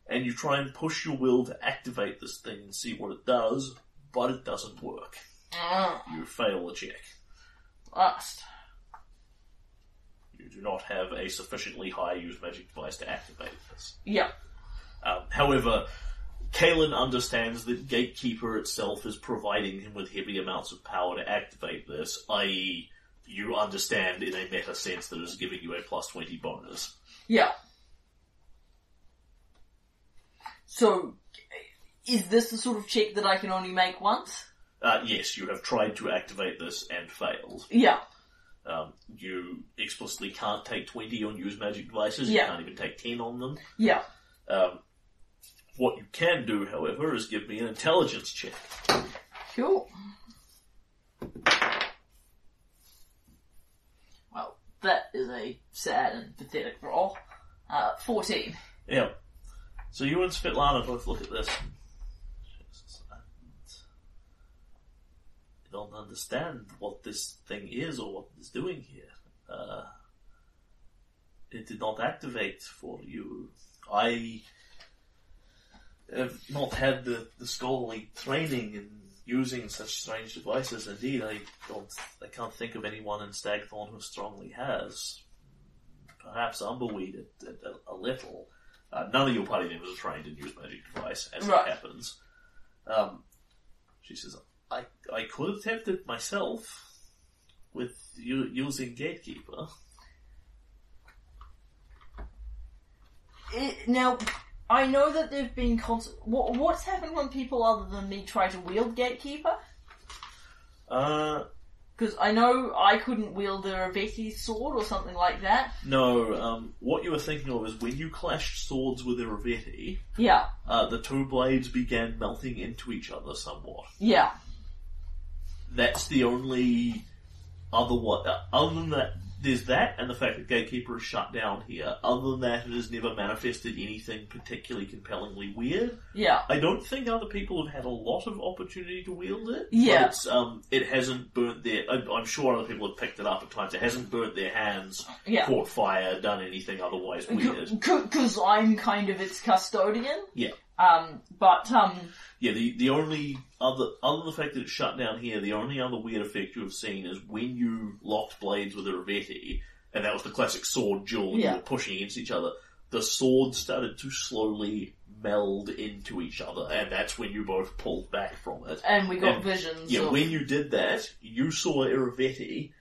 and you try and push your will to activate this thing and see what it does, but it doesn't work. Mm, You fail the check. Last. You do not have a sufficiently high use magic device to activate this. Yeah. Um, however, Kalen understands that Gatekeeper itself is providing him with heavy amounts of power to activate this, i.e., you understand in a meta sense that it is giving you a plus 20 bonus. Yeah. So, is this the sort of check that I can only make once? Uh, yes, you have tried to activate this and failed. Yeah. Um, you explicitly can't take 20 on use magic devices, Yeah. you can't even take 10 on them. Yeah. Um, what you can do, however, is give me an intelligence check. Cool. Well, that is a sad and pathetic roll. Uh, 14. Yeah. So you and Svetlana both look at this. I don't understand what this thing is or what it's doing here. Uh, it did not activate for you. I have not had the, the scholarly training in using such strange devices. Indeed, I don't. I can't think of anyone in Stagthorn who strongly has. Perhaps Umberweed a, a, a little. Uh, none of your party members are trained in use magic device, as Right. it happens. Um, she says, I, I could attempt it myself with u- using Gatekeeper. It, now, I know that there've been cons- what, what's happened when people other than me try to wield Gatekeeper? Uh, Because I know I couldn't wield the Ravetti sword or something like that. no, um, what you were thinking of is when you clashed swords with Irovetti, Yeah, uh, the two blades began melting into each other somewhat. yeah, That's the only other one. Uh, other than that, there's that, and the fact that Gatekeeper is shut down here. Other than that, it has never manifested anything particularly compellingly weird. yeah, I don't think other people have had a lot of opportunity to wield it. Yeah. But it's, um, it hasn't burnt their. I'm sure other people have picked it up at times. It hasn't burnt their hands, yeah. caught fire, done anything otherwise weird. Because I'm kind of its custodian. Yeah. Um, but, um, Yeah, the the only other other than the fact that it's shut down here, the only other weird effect you have seen is when you locked blades with Irovetti, and that was the classic sword duel. Yeah. You were pushing against each other. The swords started to slowly meld into each other, and that's when you both pulled back from it. and we got And- visions Yeah, of... when you did that, you saw Irovetti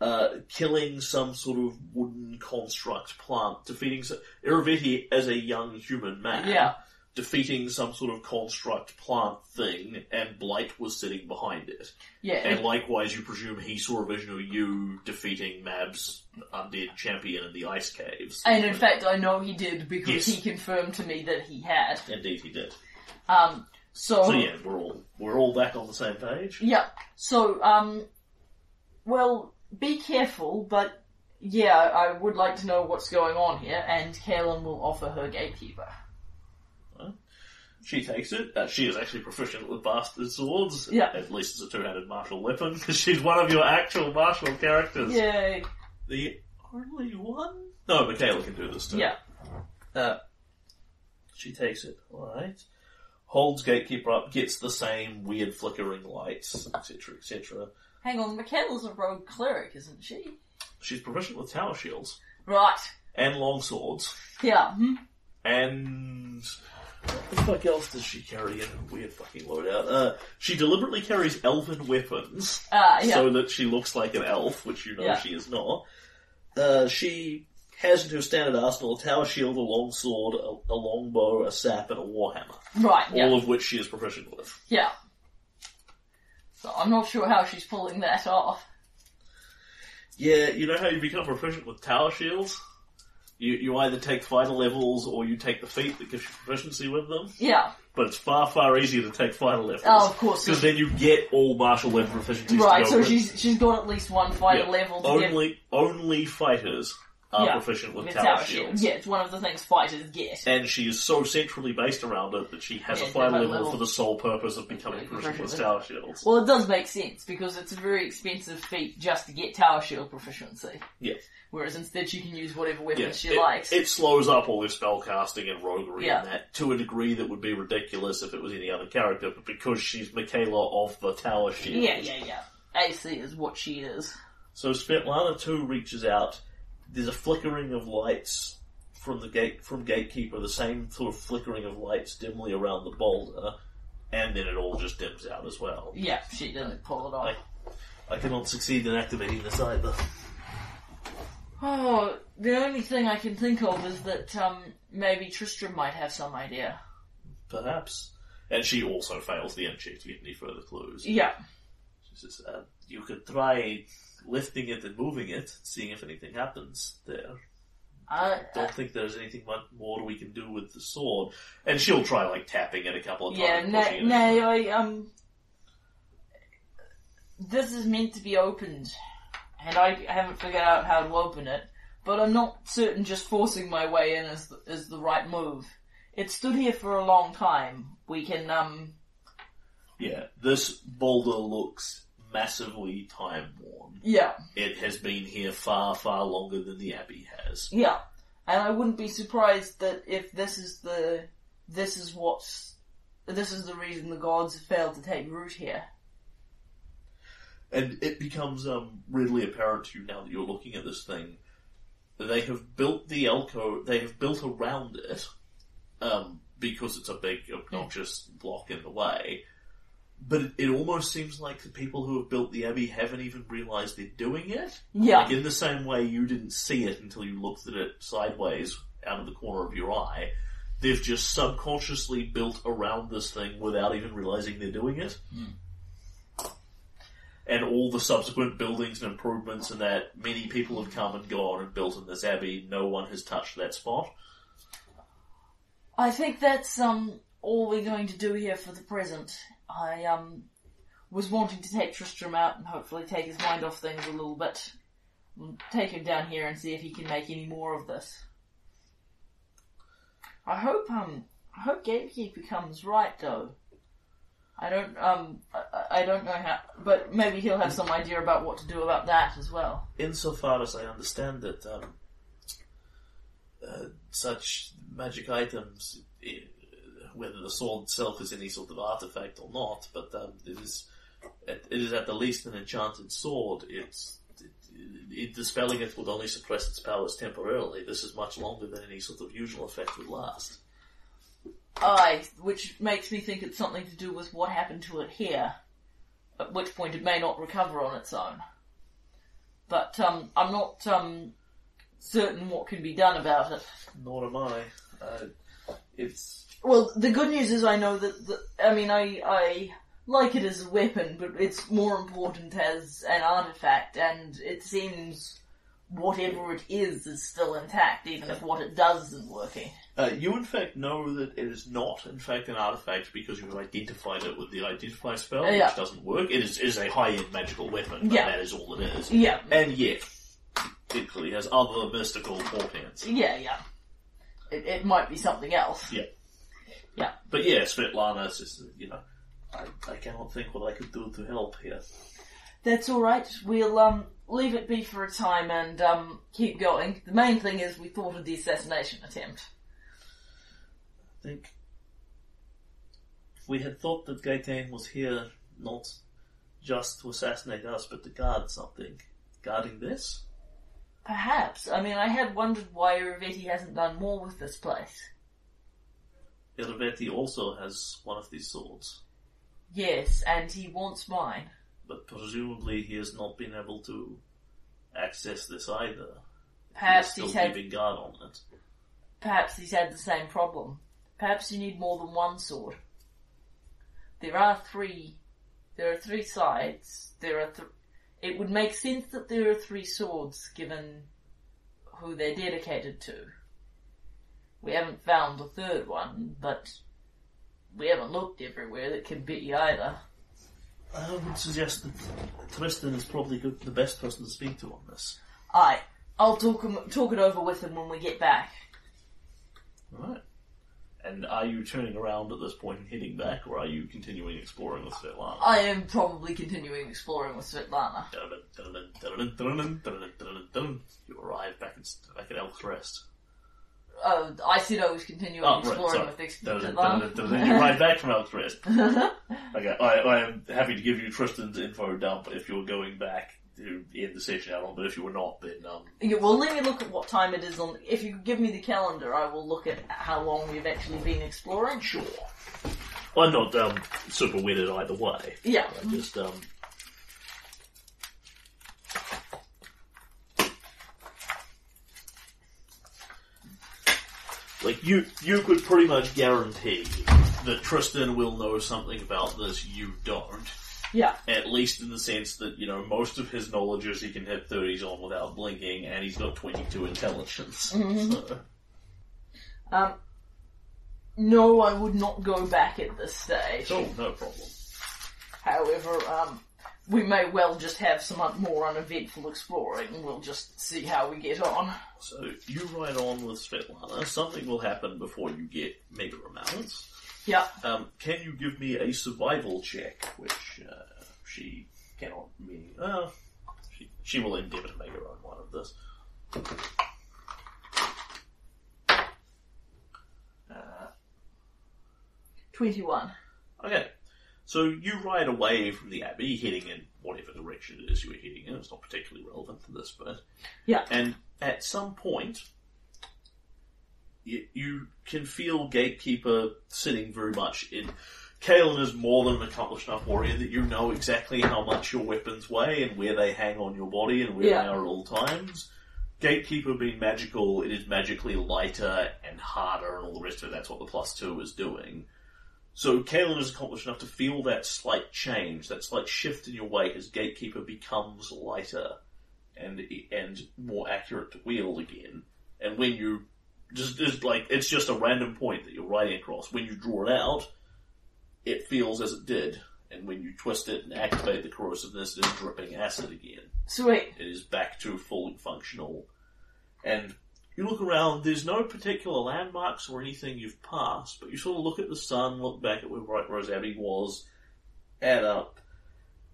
uh, killing some sort of wooden construct plant, defeating some, Irovetti as a young human man, Yeah. Defeating some sort of construct plant thing, and Blight was sitting behind it. yeah, And likewise, you presume he saw a vision of you defeating Mab's undead champion in the ice caves. and in fact I know he did Yes. because he confirmed to me that he had. indeed he did. Um, so... So yeah, we're all we're all back on the same page. Yeah. So, um, well, be careful, but yeah, I would like to know what's going on here, and Kalen will offer her gatekeeper. She takes it. Uh, she is actually proficient with bastard swords. Yeah. At least it's a two-handed martial weapon, because she's one of your actual martial characters. Yay! The only one? No, Michaela can do this too. Yeah. Uh, she takes it, alright. Holds Gatekeeper up, gets the same weird flickering lights, etc., etc. Hang on, Michaela's a rogue cleric, isn't she? She's proficient with tower shields Right. and long swords. Yeah. Hmm? And what the fuck else does she carry in her weird fucking loadout? Uh, she deliberately carries elven weapons Ah, yeah. so that she looks like an elf, which you know Yeah. she is not. Uh, she has in her standard arsenal a tower shield, a long sword, a, a longbow, a sap, and a warhammer, right. Yeah. all of which she is proficient with. Yeah. So I'm not sure how she's pulling that off. Yeah, you know how you become proficient with tower shields? You, you either take fighter levels or you take the feat that gives you proficiency with them. Yeah. But it's far, far easier to take fighter levels. Oh, of course. Because then you get all martial level proficiencies. Right, to so with. she's she's got at least one fighter Yeah. level to give only only fighters are Yeah. proficient with with tower, tower shields. shield. Yeah, it's one of the things fighters get. And she is so centrally based around it that she has Yeah, a that level, level. for the sole purpose of becoming Yeah, proficient with tower shields. Well, it does make sense because it's a very expensive feat just to get tower shield proficiency. Yeah. Whereas instead she can use whatever weapon Yeah, she it, likes. it slows up all your spell casting and roguery Yeah. and that to a degree that would be ridiculous if it was any other character, but because she's Michaela of the Tower Shield. yeah, yeah, yeah. AC is what she is. So Svetlana too reaches out. There's a flickering of lights from the gate from Gatekeeper, the same sort of flickering of lights dimly around the boulder, and then it all just dims out as well. Yeah, she didn't pull it off. I cannot succeed in activating this either. Oh, the only thing I can think of is that um, maybe Tristram might have some idea. Perhaps. And she also fails the check to get any further clues. Yeah. She says, uh, you could try lifting it and moving it, seeing if anything happens there. I Don't think there's anything much more we can do with the sword. And she'll try, like, tapping it a couple of yeah, times. no, it. no, I, um, this is meant to be opened, and I haven't figured out how to open it, but I'm not certain just forcing my way in is the, is the right move. It stood here for a long time. We can, um, Yeah, this boulder looks massively time worn. yeah, It has been here far, far longer than the Abbey has. yeah. And I wouldn't be surprised that if this is the, this is what's, this is the reason the gods have failed to take root here. And it becomes um, readily apparent to you now that you're looking at this thing. They have built the alcove, they have built around it, um, because it's a big, obnoxious block in the way. But it, it almost seems like the people who have built the Abbey haven't even realized they're doing it. Yeah. Like in the same way you didn't see it until you looked at it sideways out of the corner of your eye. They've just subconsciously built around this thing without even realizing they're doing it. And all the subsequent buildings and improvements and that many people have come and gone and built in this abbey, no one has touched that spot. I think that's um all we're going to do here for the present. I um was wanting to take Tristram out and hopefully take his mind off things a little bit. Take him down here and see if he can make any more of this. I hope um I hope Gatekeeper comes right though. I don't um I, I don't know how, but maybe he'll have some idea about what to do about that as well. Insofar as I understand it, um, uh, such magic items, whether the sword itself is any sort of artifact or not, but um, it is it is at the least an enchanted sword. It's it, it, dispelling it would only suppress its powers temporarily. This is much longer than any sort of usual effect would last. Aye, which makes me think it's something to do with what happened to it here. At which point it may not recover on its own. But um, I'm not um, certain what can be done about it. Nor am I. Uh, it's Well, the good news is I know that, the, I mean, I, I like it as a weapon, but it's more important as an artifact, and it seems whatever it is is still intact, even if what it does isn't working. Uh, you, in fact, know that it is not, in fact, an artifact because you've identified it with the identify spell, Yeah. which doesn't work. It is, it is a high-end magical weapon, but Yeah. that is all it is. Yeah, And yet, it clearly has other mystical portents. yeah, yeah. It, it might be something else. Yeah. Yeah. But yeah, Svetlana, it's just, you know, I, I cannot think what I could do to help here. That's alright. We'll um leave it be for a time and um keep going. The main thing is we thought of the assassination attempt. I think we had thought that Gaetan was here not just to assassinate us, but to guard something, guarding this? Perhaps. I mean, I had wondered why Irovetti hasn't done more with this place. Irovetti also has one of these swords, Yes, and he wants mine. but presumably he has not been able to access this either. Perhaps he he's had. keeping guard on it. Perhaps he's had the same problem. Perhaps you need more than one sword. There are three There are three sides. There are th- It would make sense that there are three swords given who they're dedicated to. We haven't found the third one, but we haven't looked everywhere that can be either. I would suggest that Tristan is probably good, the best person to speak to on this. Aye, I'll talk, him, talk it over with him when we get back. Right. And are you turning around at this point and heading back, or are you continuing exploring with Svetlana? I am probably continuing exploring with Svetlana. You arrive back at, back at Elk's Rest. Oh, I said I was continuing Oh, right, exploring sorry. with ex- Then Svetlana. you ride back from Rest. Okay, I, I am happy to give you Tristan's info dump if you're going back to end the session out on, but if you were not, then um, Yeah, well, let me look at what time it is on. If you give me the calendar, I will look at how long we've actually been exploring. sure. I'm not um, super wedded either way. Yeah. I just um. Like you, you could pretty much guarantee that Tristan will know something about this you don't. Yeah. At least in the sense that, you know, most of his knowledge is he can hit 30s on without blinking, and he's got 22 intelligence. So, Um. No, I would not go back at this stage. so, no problem. However, um, we may well just have some un- more uneventful exploring. We'll just see how we get on. So, you ride on with Svetlana. Something will happen before you get mega amounts. Yeah. Um, can you give me a survival check, which uh, she cannot mean? Uh, she, she will endeavour to make her own one of this. Twenty-one. Okay, so you ride away from the abbey, heading in whatever direction it is you were heading in. It's not particularly relevant to this bit. Yeah. And at some point, you, you can feel Gatekeeper sitting very much in. Kalen is more than an accomplished enough warrior that you know exactly how much your weapons weigh and where they hang on your body and where Yeah. they are at all times. Gatekeeper being magical, it is magically lighter and harder and all the rest of it. That's what the plus two is doing. So Kalen is accomplished enough to feel that slight change, that slight shift in your weight as Gatekeeper becomes lighter and and more accurate to wield again. And when you just, just like it's just a random point that you're riding across. When you draw it out, it feels as it did. And when you twist it and activate the corrosiveness, it is dripping acid again. Sweet. It is back to fully functional. And you look around, there's no particular landmarks or anything you've passed, but you sort of look at the sun, look back at where White Rose Abbey was, add up,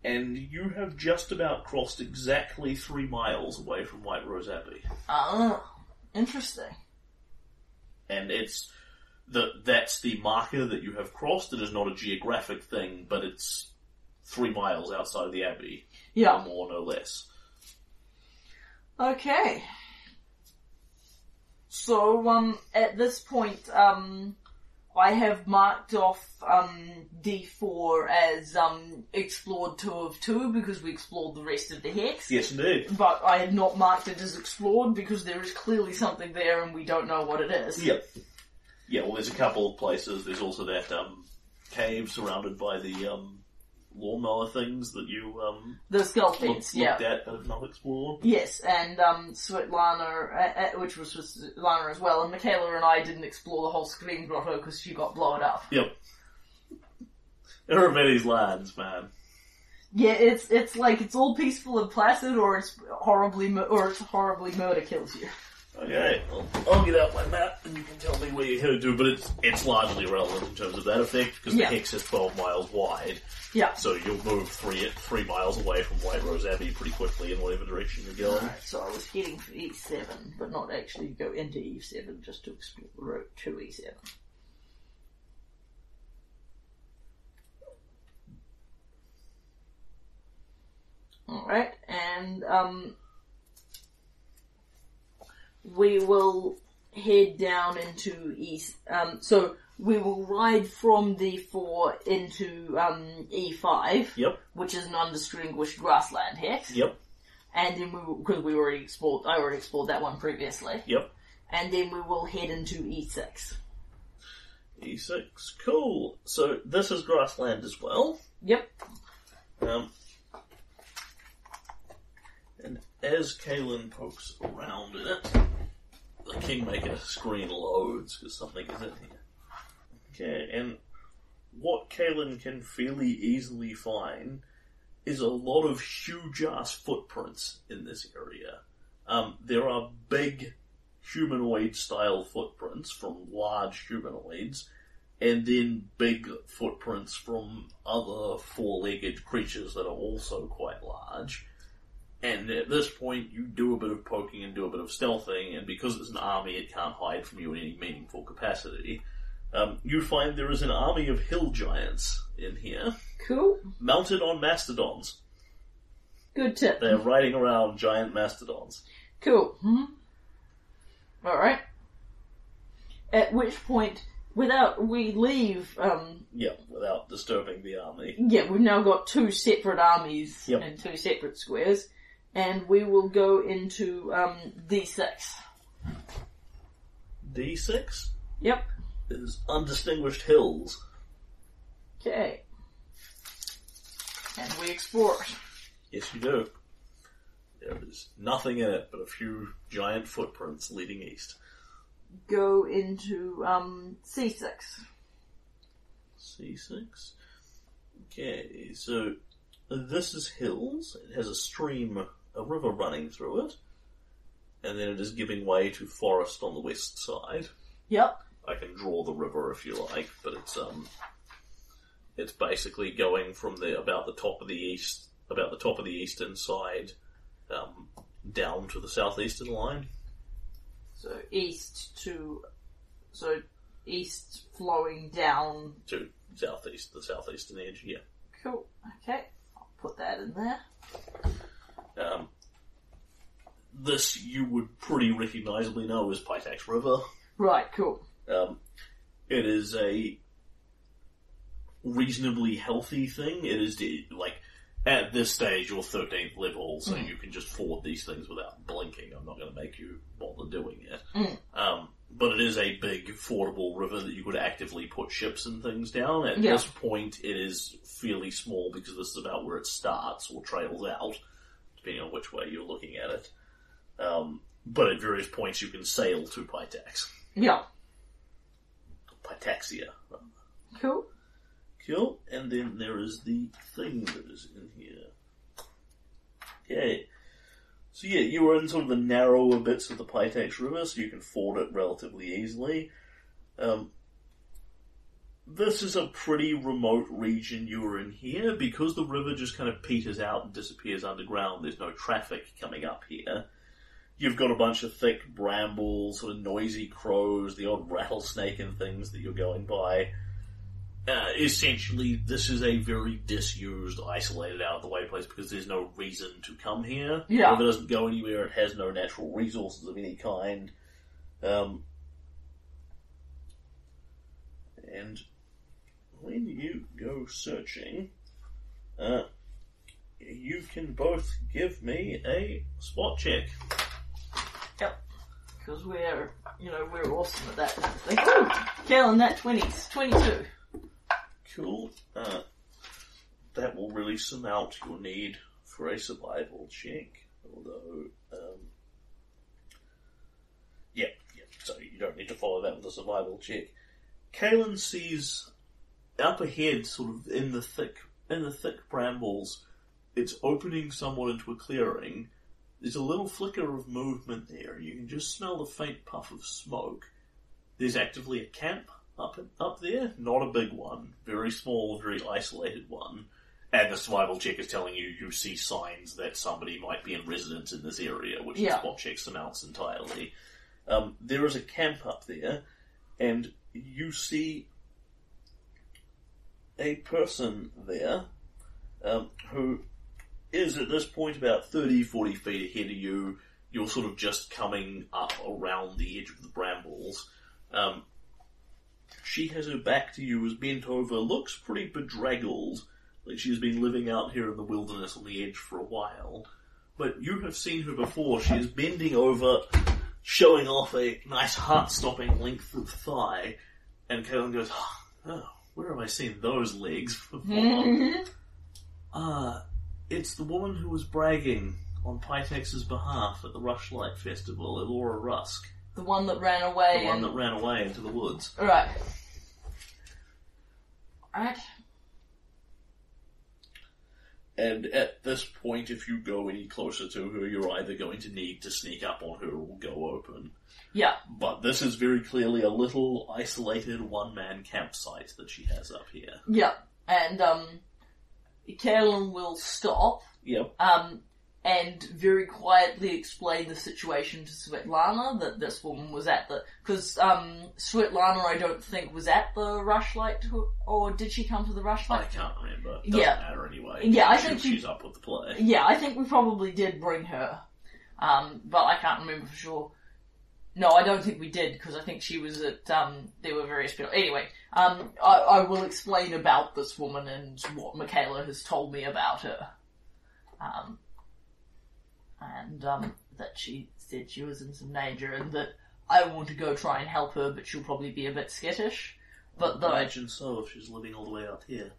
and you have just about crossed exactly three miles away from White Rose Abbey. Ah, interesting. And it's the, that's the marker that you have crossed. It is not a geographic thing, but it's three miles outside of the Abbey. Yeah. No more, no less. Okay. So, um, at this point, um, I have marked off, um, D4 as, um, explored 2 of 2 because we explored the rest of the hex. Yes, indeed. But I had not marked it as explored because there is clearly something there and we don't know what it is. Yep. Yeah, well, there's a couple of places. There's also that um, cave surrounded by the um, lawnmower things that you um, The skull fence, yeah. looked at but have not explored. Yes, and um, Svetlana, uh, uh, which was Svetlana as well, and Michaela and I didn't explore the whole screen grotto because she got blown up. Yep. There are many lands, man. Yeah, it's it's like it's all peaceful and placid, or it's horribly mu- or it's horribly murder kills you. Okay, well, I'll get out my map and you can tell me where you're headed to, but it's it's largely irrelevant in terms of that effect because Yeah. the hex is 12 miles wide, Yeah. so you'll move three three miles away from White Rose Abbey pretty quickly in whatever direction you're going. Alright, so I was heading for E7, but not actually go into E7, just to explore the route to E E7. Alright, and um, we will head down into East. Um, so we will ride from D4 into um, E5, Yep, which is an undistinguished grassland hex. yep, And then we because we already explored, I already explored that one previously. yep. And then we will head into E6. E6, cool. So this is grassland as well. Yep. Um, and as Kalen pokes around in it, the Kingmaker screen loads because something is in here. Okay, and what Kalen can fairly easily find is a lot of huge ass footprints in this area. Um, there are big humanoid style footprints from large humanoids, and then big footprints from other four legged creatures that are also quite large. And at this point, you do a bit of poking and do a bit of stealthing, and because it's an army, it can't hide from you in any meaningful capacity. Um, you find there is an army of hill giants in here, Cool. mounted on mastodons. Good tip. They're riding around giant mastodons. Cool. hmm Alright. At which point, without, we leave, um, Yeah, without disturbing the army. yeah, we've now got two separate armies Yep. and two separate squares, and we will go into, um, D6. D6 Yep. Is undistinguished hills. Okay. And we explore. Yes, you do. There is nothing in it but a few giant footprints leading east. Go into, um, C6. C6. Okay, so this is hills. It has a stream, a river running through it, and then it is giving way to forest on the west side. Yep. I can draw the river if you like, but it's um, it's basically going from the about the top of the east, about the top of the eastern side, um, down to the southeastern line. So east to, so east flowing down. to southeast, the southeastern edge. Yeah. Cool. Okay. I'll put that in there. Um, this you would pretty recognisably know as Pitax River. Right, cool. Um, it is a reasonably healthy thing. It is like at this stage your thirteenth level, so you can just ford these things without blinking. I'm not going to make you bother doing it. Um, but it is a big fordable river that you could actively put ships and things down. At Yeah. this point, it is fairly small because this is about where it starts or trails out, depending on which way you're looking at it. Um, but at various points, you can sail to Pitax. Yeah. Pitaxia. Cool. Cool. And then there is the thing that is in here. Okay. So yeah, you are in sort of the narrower bits of the Pitax River, so you can ford it relatively easily. Um, this is a pretty remote region you are in here because the river just kind of peters out and disappears underground. There's no traffic coming up here. You've got a bunch of thick brambles, sort of noisy crows, the odd rattlesnake and things that you're going by. Uh, essentially, this is a very disused, isolated, out of the way place because there's no reason to come here. Yeah. The river doesn't go anywhere. It has no natural resources of any kind. Um, and when you go searching, uh, you can both give me a spot check. Yep. Because we're, you know, we're awesome at that kind of thing. Ooh! Kalen, that 20's 22. Cool. Uh, that will really sum out your need for a survival check. Although, um, yeah, yeah. So you don't need to follow that with a survival check. Kalen sees up ahead, sort of in the thick, in the thick brambles. It's opening somewhat into a clearing. There's a little flicker of movement there. You can just smell the faint puff of smoke. There's actively a camp up up there, not a big one, very small, very isolated one. And the survival check is telling you you see signs that somebody might be in residence in this area, which Yeah. the spot check surmounts entirely. Um, there is a camp up there, and you see a person there um, who is at this point about 30, 40 feet ahead of you. You're sort of just coming up around the edge of the brambles. Um, she has her back to you, is bent over, looks pretty bedraggled, like she's been living out here in the wilderness on the edge for a while. But you have seen her before. She is bending over, showing off a nice heart-stopping length of thigh, and Kalen goes, "Oh, where have I seen those legs before?" Ah, it's the woman who was bragging on Pitax's behalf at the Rushlight Festival, Elora Rusk. The one that ran away The one and... that ran away into the woods. Right. Right. And at this point, if you go any closer to her, you're either going to need to sneak up on her or go open. Yeah. But this is very clearly a little isolated one-man campsite that she has up here. Yeah. And, um, Kalen will stop, Yep. um, and very quietly explain the situation to Svetlana that this woman was at the, cause, um, Svetlana I don't think was at the Rushlight, or did she come to the rushlight? I can't remember. Doesn't Yeah. matter anyway. Yeah, I She- think she- she's up with the play. Yeah, I think we probably did bring her. Um, but I can't remember for sure. No, I don't think we did because I think she was at. Um, there were various people. Anyway, um, I, I will explain about this woman and what Michaela has told me about her. Um, and um, that she said she was in some danger and that I want to go try and help her, but she'll probably be a bit skittish. But though, Imagine so if she's living all the way out here.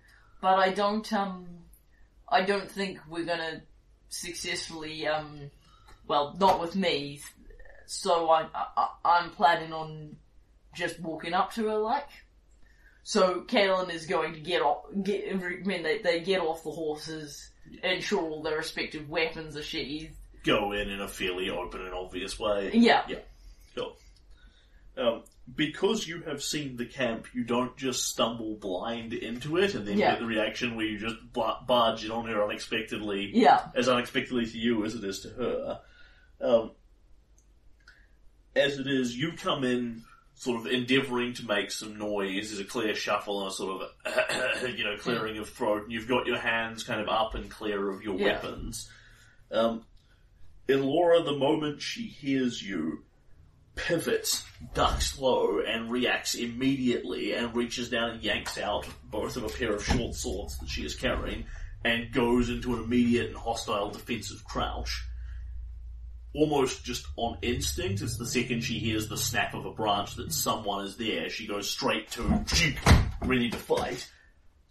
but I don't um I don't think we're gonna successfully um well not with me so I, I I'm planning on just walking up to her like so Kalen is going to get off get I mean they, they get off the horses ensure all their respective weapons are sheathed Go in in a fairly open and obvious way. yeah Sure. Um, because you have seen the camp, you don't just stumble blind into it and then Yeah. get the reaction where you just barge in on her unexpectedly, yeah as unexpectedly to you as it is to her. Um, as it is, you come in sort of endeavouring to make some noise. There's a clear shuffle and a sort of, you know, clearing of throat, and you've got your hands kind of up and clear of your Yeah. weapons. Um, Elora, the moment she hears you, pivots, ducks low, and reacts immediately, and reaches down and yanks out both of a pair of short swords that she is carrying, and goes into an immediate and hostile defensive crouch. Almost just on instinct, it's the second she hears the snap of a branch that someone is there, she goes straight to ready to fight,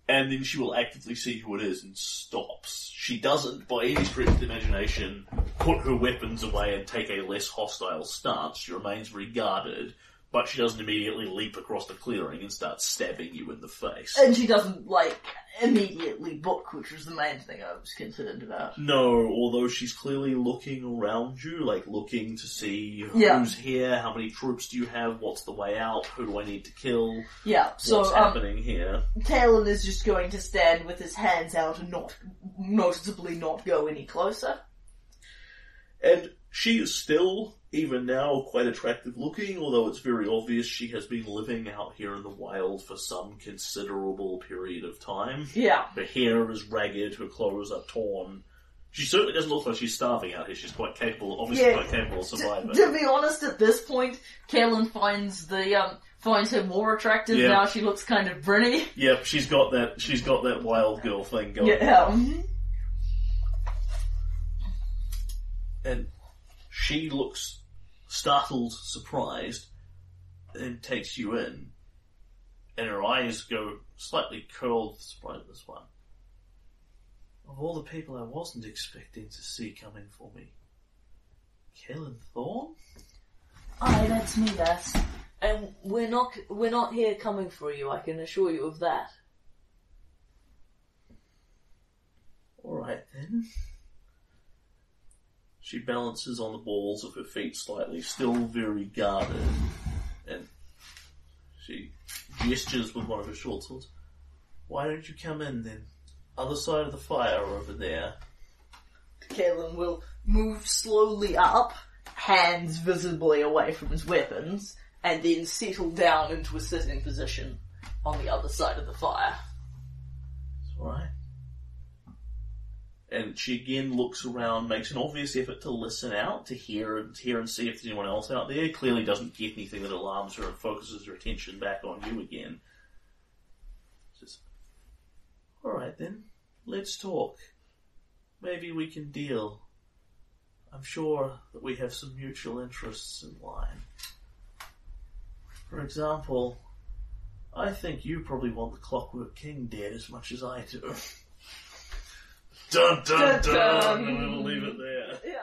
and then she will actively see who it is and stops. She doesn't, by any stretch of the imagination, put her weapons away and take a less hostile stance. She remains very guarded, but she doesn't immediately leap across the clearing and start stabbing you in the face. and she doesn't like immediately book which was the main thing I was concerned about No, although she's clearly looking around you, like looking to see Yeah. who's here, how many troops do you have, what's the way out, who do I need to kill, yeah so what's um, happening here. Talon is just going to stand with his hands out and not, noticeably not go any closer. And she is still, even now, quite attractive looking, although it's very obvious she has been living out here in the wild for some considerable period of time. Yeah. Her hair is ragged, her clothes are torn. She certainly doesn't look like she's starving out here. She's quite capable, obviously Yeah. quite capable of To, surviving. to be honest, at this point, Kalen finds the, um, finds her more attractive Yeah. now she looks kind of brinny. Yep, she's got that. She's got that wild girl thing going. Yeah. mhm. and she looks startled, surprised, and takes you in, and her eyes go slightly curled with surprise at this one. Of all the people I wasn't expecting to see coming for me, Kalen Thorne? Aye, that's me, that's. And we're not we're not here coming for you. I can assure you of that. Alright then. She balances on the balls of her feet slightly, still very guarded, and she gestures with one of her short swords. Why don't you come in then? Other side of the fire over there. Kalen will move slowly up, hands visibly away from his weapons, and then settle down into a sitting position on the other side of the fire. It's alright. And she again looks around, makes an obvious effort to listen out, to hear and hear and see if there's anyone else out there. Clearly doesn't get anything that alarms her and focuses her attention back on you again. Says, Alright then, let's talk. Maybe we can deal. I'm sure that we have some mutual interests in line. For example, I think you probably want the Clockwork King dead as much as I do. Dun dun Dun, dun. dun. And we'll leave it there.